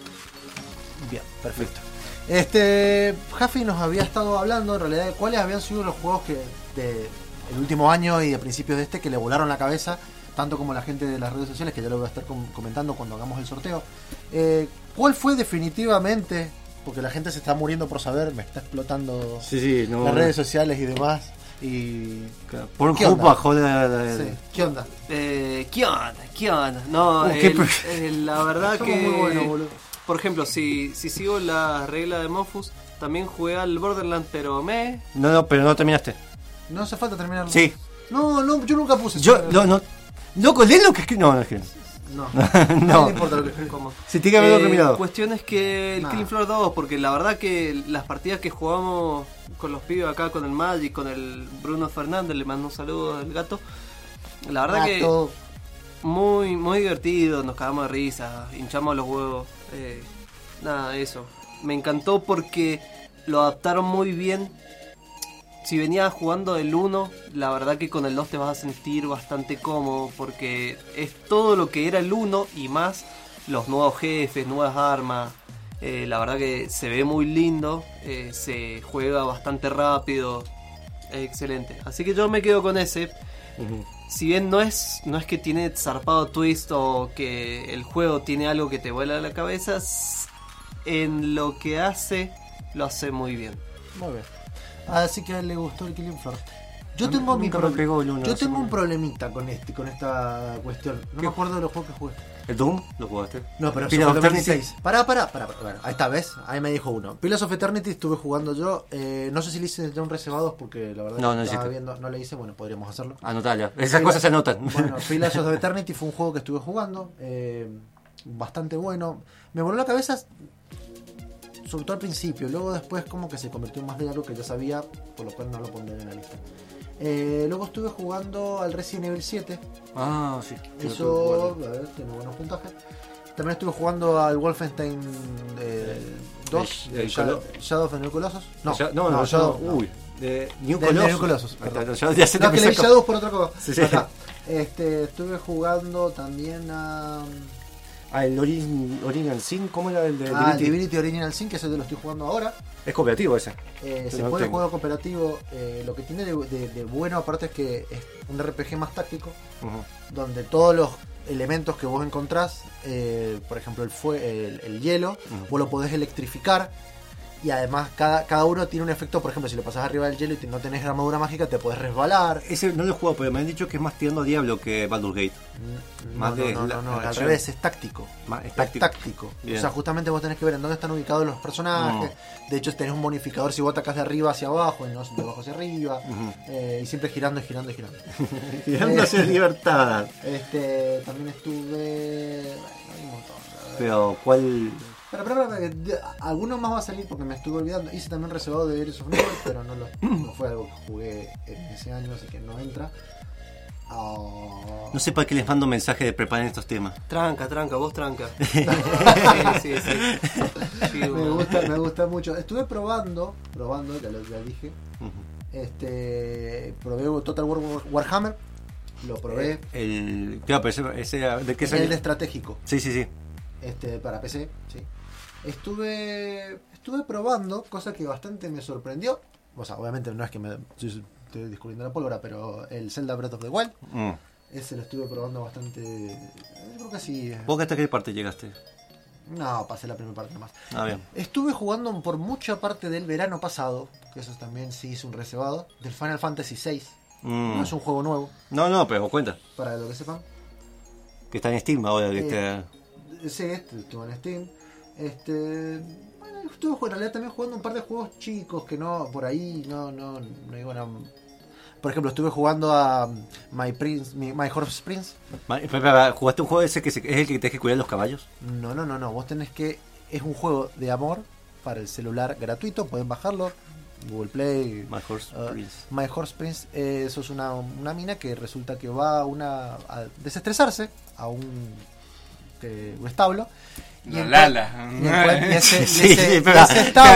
S5: Bien, perfecto. Este, Jaffi nos había estado hablando en realidad de cuáles habían sido los juegos que de el último año y a principios de este que le volaron la cabeza, tanto como la gente de las redes sociales, que ya lo voy a estar com- comentando cuando hagamos el sorteo. Eh, ¿Cuál fue definitivamente? Porque la gente se está muriendo por saber, me está explotando
S4: Sí, sí, no.
S5: las redes sociales y demás. Y.
S4: Por un
S5: ¿Qué
S4: grupo
S5: onda?
S4: a joder.
S5: Sí, ¿Qué onda?
S11: Eh, ¿Qué onda? ¿Qué onda? No,
S4: Uh,
S11: el- el- la verdad que.
S5: muy boludo.
S11: por ejemplo, si, si sigo la regla de Mofus, también jugué al Borderlands, pero me.
S4: No, no, pero no terminaste.
S5: No hace falta terminarlo.
S4: Sí.
S5: No, no, yo nunca puse
S4: Yo,
S5: eso.
S4: no, no. Loco, lee lo que escribí. No, no es
S5: No.
S4: No.
S5: No importa lo que.
S11: ¿Cómo?
S4: Si tiene que haberlo
S11: Eh,
S4: terminado.
S11: Cuestión es que el
S5: Nah.
S11: Killing Floor 2, porque la verdad que las partidas que jugamos con los pibes acá, con el Magic, con el Bruno Fernández, le mando un saludo al gato. La verdad
S5: Gato.
S11: que muy muy divertido, nos cagamos de risa, hinchamos los huevos. eh, nada, eso. Me encantó porque lo adaptaron muy bien. Si venías jugando el 1, la verdad que con el 2 te vas a sentir bastante cómodo porque es todo lo que era el 1 y más los nuevos jefes, nuevas armas. Eh, la verdad que se ve muy lindo, eh, se juega bastante rápido, es excelente. Así que yo me quedo con ese. Si bien no es, no es que tiene zarpado twist o que el juego tiene algo que te vuela la cabeza, en lo que hace, lo hace muy bien.
S5: Muy bien. Así que a él le gustó el Killing Floor. Yo tengo mi pro-
S4: pegó
S5: Yo un problemita con este, con esta cuestión. No me acuerdo de los juegos que jugué.
S4: ¿El Doom? ¿Lo jugaste?
S5: No, pero fue
S4: of Eternity.
S5: 2016. Pará, pará, pará. Bueno, ahí está, ¿ves? Ahí me dijo uno. Pillars of Eternity estuve jugando yo. eh, no sé si le hice un reservados porque la verdad
S4: No, no
S5: estaba viendo, no le hice. Bueno, podríamos hacerlo.
S4: Anotala. Esas cosas se anotan.
S5: Bueno, Pillars of Eternity fue un juego que estuve jugando. eh, bastante bueno. Me voló la cabeza. Sobre todo al principio. Luego después como que se convirtió en más de algo que ya sabía. Por lo cual no lo pondré en la lista. Eh, luego estuve jugando al Resident Evil 7.
S4: Ah, sí.
S5: Eso, a ver, tiene buenos puntajes. También estuve jugando al Wolfenstein eh, 2,
S4: El- el
S5: Shadow, Shadow of the New Colossus. No,
S4: Ya- no, no,
S5: Shadow.
S4: no. Uy. De New Colossus. Te
S5: No, que leí Shadows por otra cosa.
S4: Sí, sí.
S5: Acá. Este, estuve jugando también a.
S4: Ah, el Origin, Original Sin, ¿cómo era el de
S5: Ah,
S4: Divinity?
S5: Divinity Original Sin, que es el de lo estoy jugando ahora.
S4: Es cooperativo ese.
S5: Eh, se
S4: no
S5: puede jugar cooperativo. eh, lo que tiene de, de- de bueno, aparte, es que es un RPG más táctico. Donde todos los elementos que vos encontrás, eh, por ejemplo el, fue, el, el hielo, vos lo podés electrificar y además cada, cada uno tiene un efecto, por ejemplo, si lo pasás arriba del hielo y no tenés armadura mágica, te podés resbalar.
S4: Ese no lo he jugado, pero me han dicho que es más tirando a Diablo que Baldur's Gate.
S5: No,
S4: Más
S5: no,
S4: de
S5: no, no, no, al revés, es táctico.
S4: Más- es
S5: Es
S4: táctico.
S5: táctico. O sea, justamente vos tenés que ver en dónde están ubicados los personajes. De hecho, tenés un bonificador si vos atacás de arriba hacia abajo y no de abajo hacia arriba.
S4: Ujú.
S5: Eh, y siempre girando y girando y girando.
S4: Girando hacia libertad.
S5: Este, también estuve. Bueno, hay un montón.
S4: Pero, ¿cuál?
S5: Pero, pero, pero, que de- alguno más va a salir porque me estuve olvidando. Hice también reservado de Heroes of Never, pero no, lo, no fue algo que jugué en ese año, así que no entra. Ah,
S4: No sé para qué les mando mensaje de preparen estos temas.
S11: Tranca, tranca, vos tranca. sí, sí, sí. Sí,
S5: me
S11: bueno.
S5: gusta, me gusta mucho. Estuve probando, probando, ya lo ya dije. Este, probé Total War Warhammer, lo probé.
S4: El, claro, pero ese, ese era- ¿de qué
S5: el
S4: salió?
S5: de estratégico.
S4: Sí, sí, sí.
S5: este para PC, sí. Estuve estuve probando, cosa que bastante me sorprendió. O sea, obviamente no es que me estoy descubriendo la pólvora, pero el Zelda Breath of the Wild,
S4: Mm.
S5: ese lo estuve probando bastante. Yo creo que sí.
S4: ¿Vos hasta qué parte llegaste?
S5: No, pasé la primera parte nomás.
S4: Ah, bien.
S5: Estuve jugando por mucha parte del verano pasado, que eso también sí hice un reservado, del Final Fantasy VI.
S4: Mm.
S5: No es un juego nuevo,
S4: No, no, pero cuenta.
S5: para lo que sepan.
S4: Que está en Steam ahora. Que
S5: Eh,
S4: está...
S5: Sí, este, estuvo en Steam. Este. Bueno, estuve en realidad también jugando un par de juegos chicos que no, por ahí no, no, no iban a. Por ejemplo, estuve jugando a My Prince, My Horse Prince.
S4: ¿Jugaste un juego ese que es el que tenés que cuidar los caballos?
S5: No, no, no, no. Vos tenés que. Es un juego de amor para el celular gratuito. Pueden bajarlo. Google Play.
S4: My Horse
S5: uh,
S4: Prince.
S5: My Horse Prince. eh, eso es una, una mina que resulta que va a, una, a desestresarse a un, que- un establo.
S12: La Lala.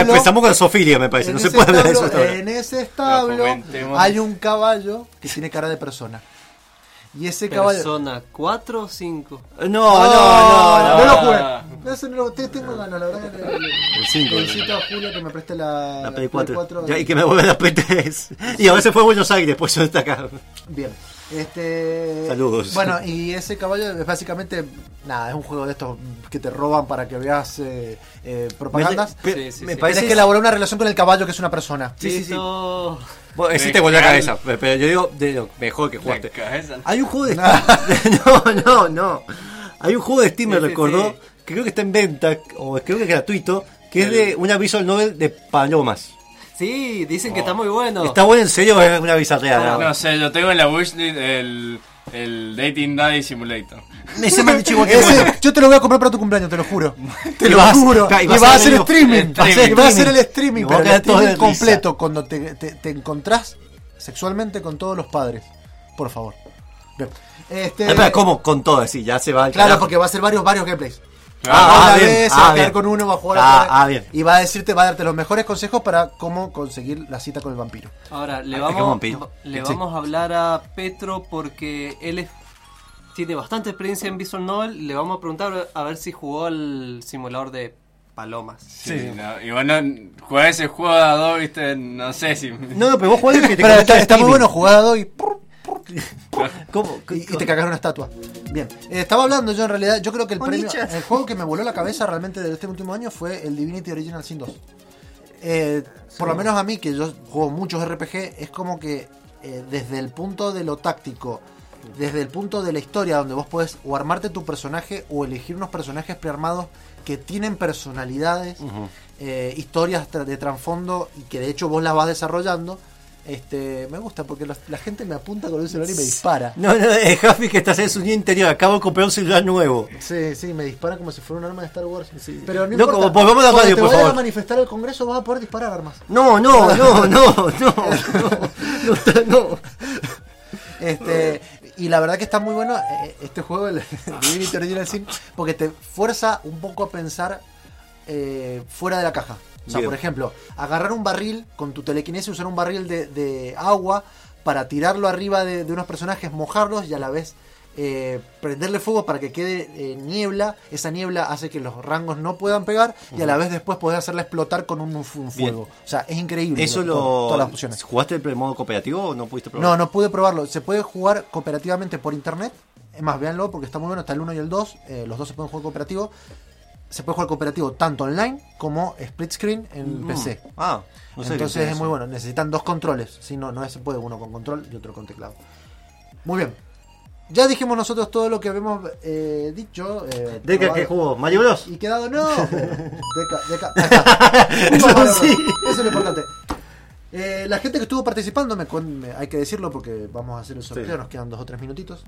S4: empezamos con Sofilia, me parece. No se puede hablar de eso.
S5: establo-. En ese establo hay un caballo que tiene cara de persona. Y ese caballo.
S11: ¿Persona 4 o 5?
S4: No, no, no,
S5: no,
S4: no.
S5: lo jugué. Ese no lo- te- tengo ganas, la verdad.
S4: El cinco,
S5: Felicito a Julia que me preste la,
S4: La Play 4.
S5: de-
S4: Ya, y que me vuelve la P3. Y a veces fue a Buenos Aires, pues yo está acá.
S5: Bien. Este,
S4: Saludos.
S5: Bueno, y ese caballo es básicamente. Nada, es un juego de estos que te roban para que veas eh, eh, propagandas.
S4: Me-
S11: Sí, sí,
S4: me
S11: sí.
S4: parece
S5: que elaborar una relación con el caballo que es una persona.
S4: Sí, sí, sí. Bueno, ese te volvió la cabeza, pero yo digo de lo mejor que jugaste. Hay un juego de No, no, no. Hay un juego de Steam, me
S11: Sí, sí,
S4: recordó,
S11: sí.
S4: que creo que está en venta, o creo que es gratuito, que es de una visual novel de palomas.
S11: Sí, dicen que está muy bueno.
S4: ¿Está bueno en serio o es una bizarreada?
S12: No sé, yo tengo en la wishlist el, el Dating Daddy Simulator.
S4: Ese me han dicho igual que
S5: Ese-
S4: bueno.
S5: yo te lo voy a comprar para tu cumpleaños, te lo juro. Te lo
S4: vas-
S5: juro. Y
S4: y
S5: vas a hacer streaming.
S4: el streaming.
S5: Y vas a hacer el streaming. Pero el streaming completo cuando te, te- te encontrás sexualmente con todos los padres. Por favor. Bien. Este,
S4: espera, ¿cómo? Con todo, así, ya se va
S5: Claro,
S4: carajo.
S5: porque va a ser varios, varios gameplays.
S4: Ah, ah,
S5: una
S4: bien,
S5: vez, se
S4: ah,
S5: va a quedar
S4: bien.
S5: con uno, va a jugar
S4: Ah,
S5: otra vez,
S4: ah, bien.
S5: Y va a decirte, va a darte los mejores consejos para cómo conseguir la cita con el vampiro.
S11: Ahora, le
S4: Ah,
S11: vamos,
S4: vampiro.
S11: le
S4: Sí.
S11: vamos a hablar a Petro porque él es- tiene bastante experiencia en Visual Novel. Le vamos a preguntar a ver si jugó al simulador de palomas.
S12: Sí, no, y bueno, jugar ese juego a dos, viste, no sé si.
S4: No, pero vos jugás el que te
S5: Pero está, está muy bueno jugado y, prr,
S4: ¿Cómo?
S5: y, y te cagas una estatua. Bien, Eh, estaba hablando yo en realidad, yo creo que el premio, el juego que me voló la cabeza realmente de este último año fue el Divinity Original Sin 2. Eh, por lo menos a mí, que yo juego muchos RPG, es como que eh, desde el punto de lo táctico, desde el punto de la historia, donde vos podés o armarte tu personaje o elegir unos personajes prearmados que tienen personalidades, eh, historias de trasfondo y que de hecho vos las vas desarrollando. Este, me gusta porque los- la gente me apunta con el celular y me dispara.
S4: No, no, es Javi que estás en su día interior. Acabo de comprar un celular nuevo.
S5: Sí, sí, me dispara como si fuera un arma de Star Wars. Pero no importa.
S4: volvamos a la radio,
S5: te
S4: por favor.
S5: a manifestar al Congreso vas a poder disparar armas.
S4: No, no, no, no, no, no, no, no.
S5: Este, y la verdad que está muy bueno eh, este juego, el Divinity Original Sin, porque te fuerza un poco a pensar eh, fuera de la caja. O sea,
S4: Bien.
S5: por ejemplo, agarrar un barril con tu telequinesis, usar un barril de, de agua para tirarlo arriba de, de unos personajes, mojarlos y a la vez eh, prenderle fuego para que quede eh, niebla. Esa niebla hace que los rangos no puedan pegar y a la vez después poder hacerla explotar con un, un
S4: Bien.
S5: fuego. O sea, es increíble.
S4: Eso
S5: lo- todas las opciones.
S4: ¿Jugaste el modo cooperativo o no pudiste probar?
S5: No, no pude probarlo. Se puede jugar cooperativamente por internet. Es más, véanlo porque está muy bueno. Está el 1 y el 2. Eh, los dos se pueden jugar cooperativo. Se puede jugar cooperativo tanto online como split screen en
S4: Mm.
S5: PC.
S4: Ah, no sé
S5: Entonces
S4: es
S5: muy bueno. Necesitan dos controles. Si no, no se puede uno con control y otro con teclado. Muy bien. Ya dijimos nosotros todo lo que habíamos eh, dicho. Eh,
S4: ¿Deca
S5: probado.
S4: qué jugó? ¿Mario Bros?
S5: Y quedado, no. Deca, Deca.
S4: Eso
S5: Bueno,
S4: sí.
S5: Eso es lo importante. Eh, la gente que estuvo participando, me, me- hay que decirlo porque vamos a hacer el sorteo,
S4: Sí.
S5: nos quedan dos o tres minutitos.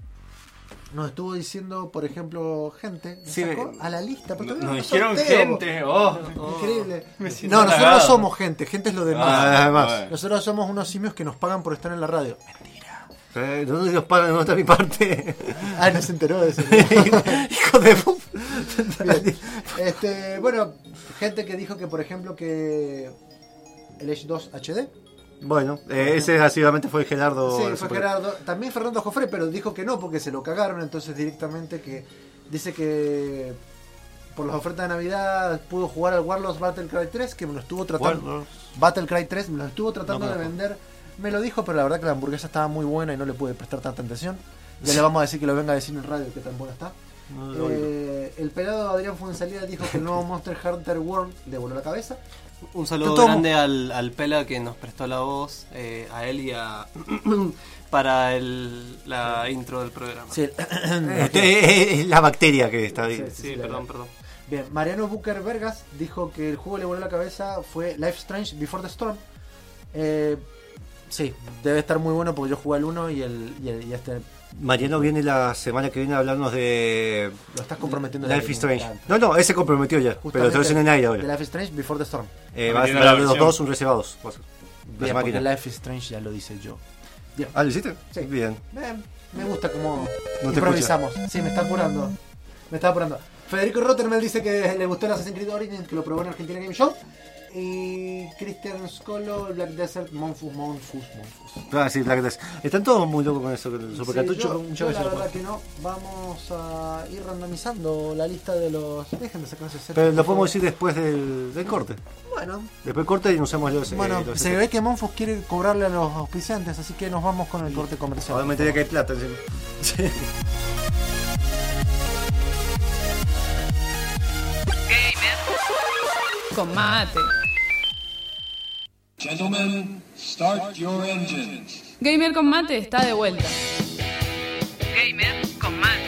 S5: Nos estuvo diciendo, por ejemplo, gente,
S12: Sí,
S5: sacó a la lista. pero
S12: Nos
S5: no
S12: dijeron
S5: sorteo.
S12: gente, oh.
S5: Increíble.
S12: Me siento
S5: No, nosotros no somos gente, gente es lo demás.
S4: Ah, además.
S5: Nosotros somos unos simios que nos pagan por estar en la radio.
S4: Eh, ¿Dónde nos pagan? ¿Dónde está mi parte?
S5: Ah, no se enteró de eso.
S4: Hijo de
S5: Bien. Este, bueno, gente que dijo que, por ejemplo, que el Edge 2 HD.
S4: Bueno, eh, ese básicamente fue Gerardo.
S5: Sí, fue
S4: super-
S5: Gerardo. También Fernando Jofre, pero dijo que no, porque se lo cagaron. Entonces, directamente que dice que por las ofertas de Navidad pudo jugar al Warlords Battle Cry 3, que me lo estuvo tratando.
S4: Warlords.
S5: Battle Cry 3, me lo estuvo tratando
S4: No
S5: de vender. Me lo dijo, pero la verdad que la hamburguesa estaba muy buena y no le pude prestar tanta atención. Ya le vamos a decir que lo venga a decir en radio que tan buena está.
S4: No
S5: Eh, el pelado Adrián Fuensalida dijo que el nuevo Monster Hunter World le voló la cabeza.
S11: Un saludo grande al, al Pela que nos prestó la voz, eh, a él y a. para el, la intro del programa.
S5: Sí,
S4: es la bacteria que está ahí.
S5: Sí,
S11: Sí,
S5: sí, la
S11: perdón, perdón.
S5: Bien, Mariano Booker Vergas dijo que el juego que le voló la cabeza fue Life Strange Before the Storm. Eh, Sí, debe estar muy bueno porque yo jugué el 1 y el, y el y este
S4: Mariano viene la semana que viene a hablarnos de.
S5: lo estás comprometiendo.
S4: Life is Strange. No, no, ese comprometió ya. Pero te lo dicen en aire ahora.
S5: De Life is Strange Before the Storm.
S4: Eh, va a
S12: la
S4: de los dos, un reservados. La
S5: Bien, porque
S4: máquina.
S5: Life is Strange ya lo dice yo. Bien.
S4: Ah, ¿lo hiciste?
S5: Sí.
S4: Bien.
S5: Eh, me gusta cómo
S4: No
S5: improvisamos. Sí, me está apurando. Me está apurando. Federico Rottermel dice que le gustó el Assassin's Creed Origins, que lo probó en Argentina Game Show. Y Christian Scolo, Black Desert, Monfus, Monfus, Monfus.
S4: Ah, sí, Black Death. Están todos muy locos con eso, el
S5: Sí,
S4: supercartucho.
S5: yo,
S4: muchas
S5: yo
S4: veces
S5: la verdad que no. Vamos a ir randomizando la lista de los. Dejen de sacarse ese
S4: Pero lo podemos decir después del, del corte.
S5: Bueno,
S4: Después del corte y nos usamos los. eh,
S5: bueno
S4: los-
S5: se ve que Monfus quiere cobrarle a los auspiciantes, así que nos vamos con el corte comercial.
S4: Obviamente que hay plata encima. Sí.
S3: Con mate.
S13: Gentlemen, start your engines.
S3: Gamer con mate está de vuelta.
S14: Gamer con mate.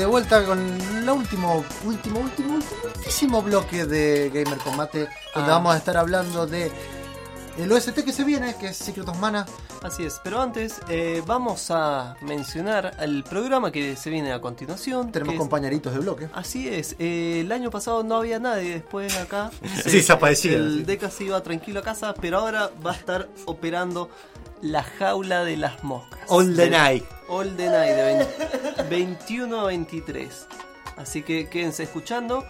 S5: De vuelta con el último, último, último, último, bloque de Gamer Combate, donde
S11: Ah.
S5: vamos a estar hablando de el OST que se viene, que es Secret of Mana.
S11: Así es, pero antes eh, vamos a mencionar el programa que se viene a continuación.
S5: Tenemos
S11: es-
S5: compañeritos de bloque.
S11: Así es, eh, el año pasado no había nadie después acá.
S4: Sí, desaparecía,
S11: El
S4: sí.
S11: Deca se iba tranquilo a casa, pero ahora va a estar operando la jaula de las moscas.
S4: All the
S11: Del-
S4: night.
S11: All the night, de 20 21 a 23. Así que quédense escuchando.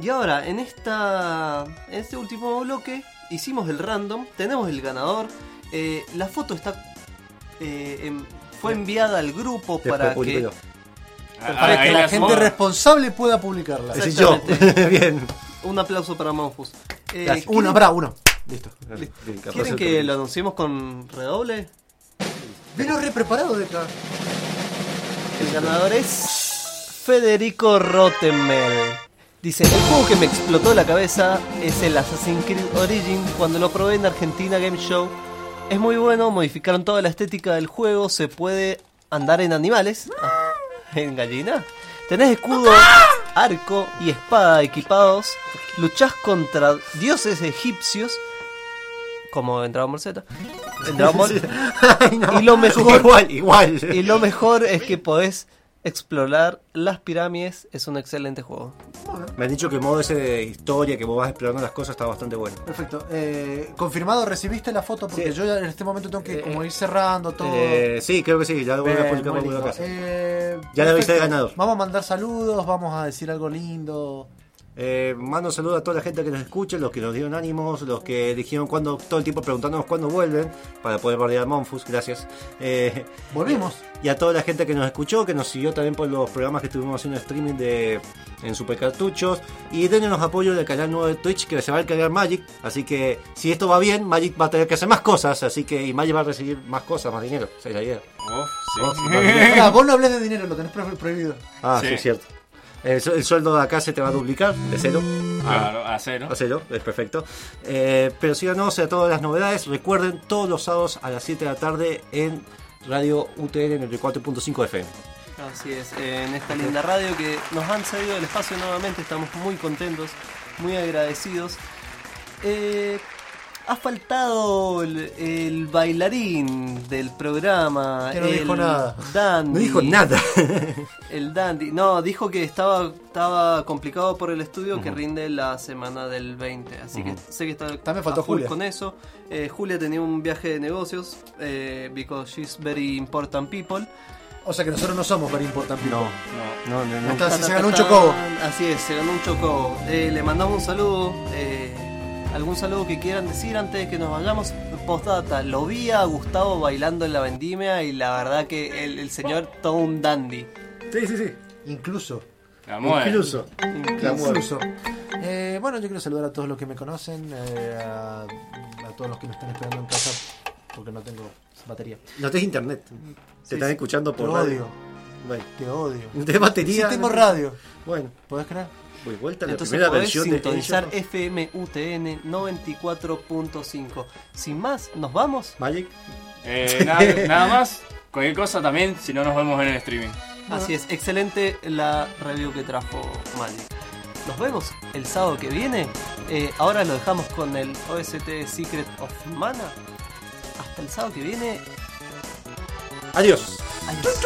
S11: Y ahora, en esta en este último bloque, hicimos el random, tenemos el ganador. eh, la foto está eh, en- fue enviada al grupo
S4: Después
S11: para que
S4: yo.
S5: Para que la gente responsable pueda publicarla.
S4: Decís yo.
S11: Exactamente.
S4: Bien.
S11: Un aplauso para Monfus. Eh,
S5: Gracias.
S11: ¿quieren-
S5: Uno, Listo.
S11: ¿Quieren que lo anunciemos con redoble?
S5: Vino re preparado de acá.
S11: El ganador es Federico Rottenmel. Dice, el juego que me explotó la cabeza es el Assassin's Creed Origin cuando lo probé en Argentina Game Show. Es muy bueno, modificaron toda la estética del juego, se puede andar en animales. Ah, ¿En gallina? Tenés escudo, arco y espada equipados. Luchás contra dioses egipcios. Como en Dragon Ball Z. En Dragon Ball.
S5: Ay, no.
S11: Y lo mejor,
S4: Igual, igual.
S11: y lo mejor es que podés explorar las pirámides. Es un excelente juego.
S4: Me han dicho que el modo ese de historia, que vos vas explorando las cosas, está bastante bueno.
S5: Perfecto. Eh, confirmado, ¿recibiste la foto? Porque
S4: Sí.
S5: yo ya en este momento tengo que como ir cerrando todo.
S4: Eh, sí, creo que sí, ya lo voy a publicar por la casa.
S5: Eh,
S4: Ya le avisé de ganador.
S5: Vamos a mandar saludos, vamos a decir algo lindo.
S4: Eh, mando un saludo a toda la gente que nos escucha, los que nos dieron ánimos, los que dijeron cuando, todo el tiempo preguntándonos cuándo vuelven, para poder bardear a Monfus, gracias. Eh,
S5: Volvimos.
S4: Y a toda la gente que nos escuchó, que nos siguió también por los programas que estuvimos haciendo streaming de en Supercartuchos. Y denos apoyo del canal nuevo de Twitch que se va a cargar Magic. Así que si esto va bien, Magic va a tener que hacer más cosas. Así que y Magic va a recibir más cosas, más dinero. Esa es la idea.
S6: Oh, sí.
S4: Oh, sí, más dinero.
S5: Pará, vos no hables de dinero, lo tenés pro- prohibido.
S4: Ah, sí,
S6: Sí.
S4: es cierto. El, su- el sueldo de acá se te va a duplicar de cero.
S6: Claro, a cero.
S4: A cero, es perfecto. Eh, pero síganos a todas las novedades. Recuerden, todos los sábados a las 7 de la tarde en Radio UTN 94.5 FM.
S11: Así es, en esta linda radio que nos han cedido el espacio nuevamente, estamos muy contentos, muy agradecidos. Eh, ha faltado el, el bailarín del programa.
S5: Que no
S11: el
S5: dijo nada.
S11: Dandy.
S4: No dijo nada.
S11: El Dandy. No, dijo que estaba, estaba complicado por el estudio que rinde la semana del 20. Así que sé que está
S5: También faltó Julia.
S11: con eso. Eh, Julia tenía un viaje de negocios, eh, because she's very important people.
S5: O sea que nosotros no somos very important people.
S4: No, no, no.
S5: Entonces
S11: Ta,
S5: se ganó un chocobo.
S11: Así es, se ganó un chocobo. Eh, le mandamos un saludo. eh, ¿Algún saludo que quieran decir antes de que nos vayamos? Postdata, lo vi a Gustavo bailando en la vendimia y la verdad que el, el señor todo un dandy.
S4: Sí, sí, sí.
S5: Incluso.
S6: La mueve.
S4: Incluso.
S5: Incluso. Eh, bueno, yo quiero saludar a todos los que me conocen, eh, a, a todos los que me están esperando en casa, porque no tengo batería.
S4: No tenés internet. Te
S5: Sí,
S4: están
S5: sí.
S4: escuchando por
S5: Te
S4: radio.
S5: odio.
S4: Bueno.
S5: Te odio.
S4: No tenés batería.
S5: Sí tengo radio.
S4: Bueno,
S5: ¿Podés creer?
S4: Voy vuelta a la
S11: Entonces
S4: primera versión de
S11: sintonizar
S4: Angel.
S11: FM UTN 94.5. Sin más, ¿nos vamos?
S4: Magic.
S6: Eh, nada, nada más. Cualquier cosa también, si no nos vemos en el streaming.
S11: Así es, excelente la review que trajo Magic. Nos vemos el sábado que viene. Eh, ahora lo dejamos con el OST Secret of Mana. Hasta el sábado que viene.
S4: Adiós.
S11: Adiós.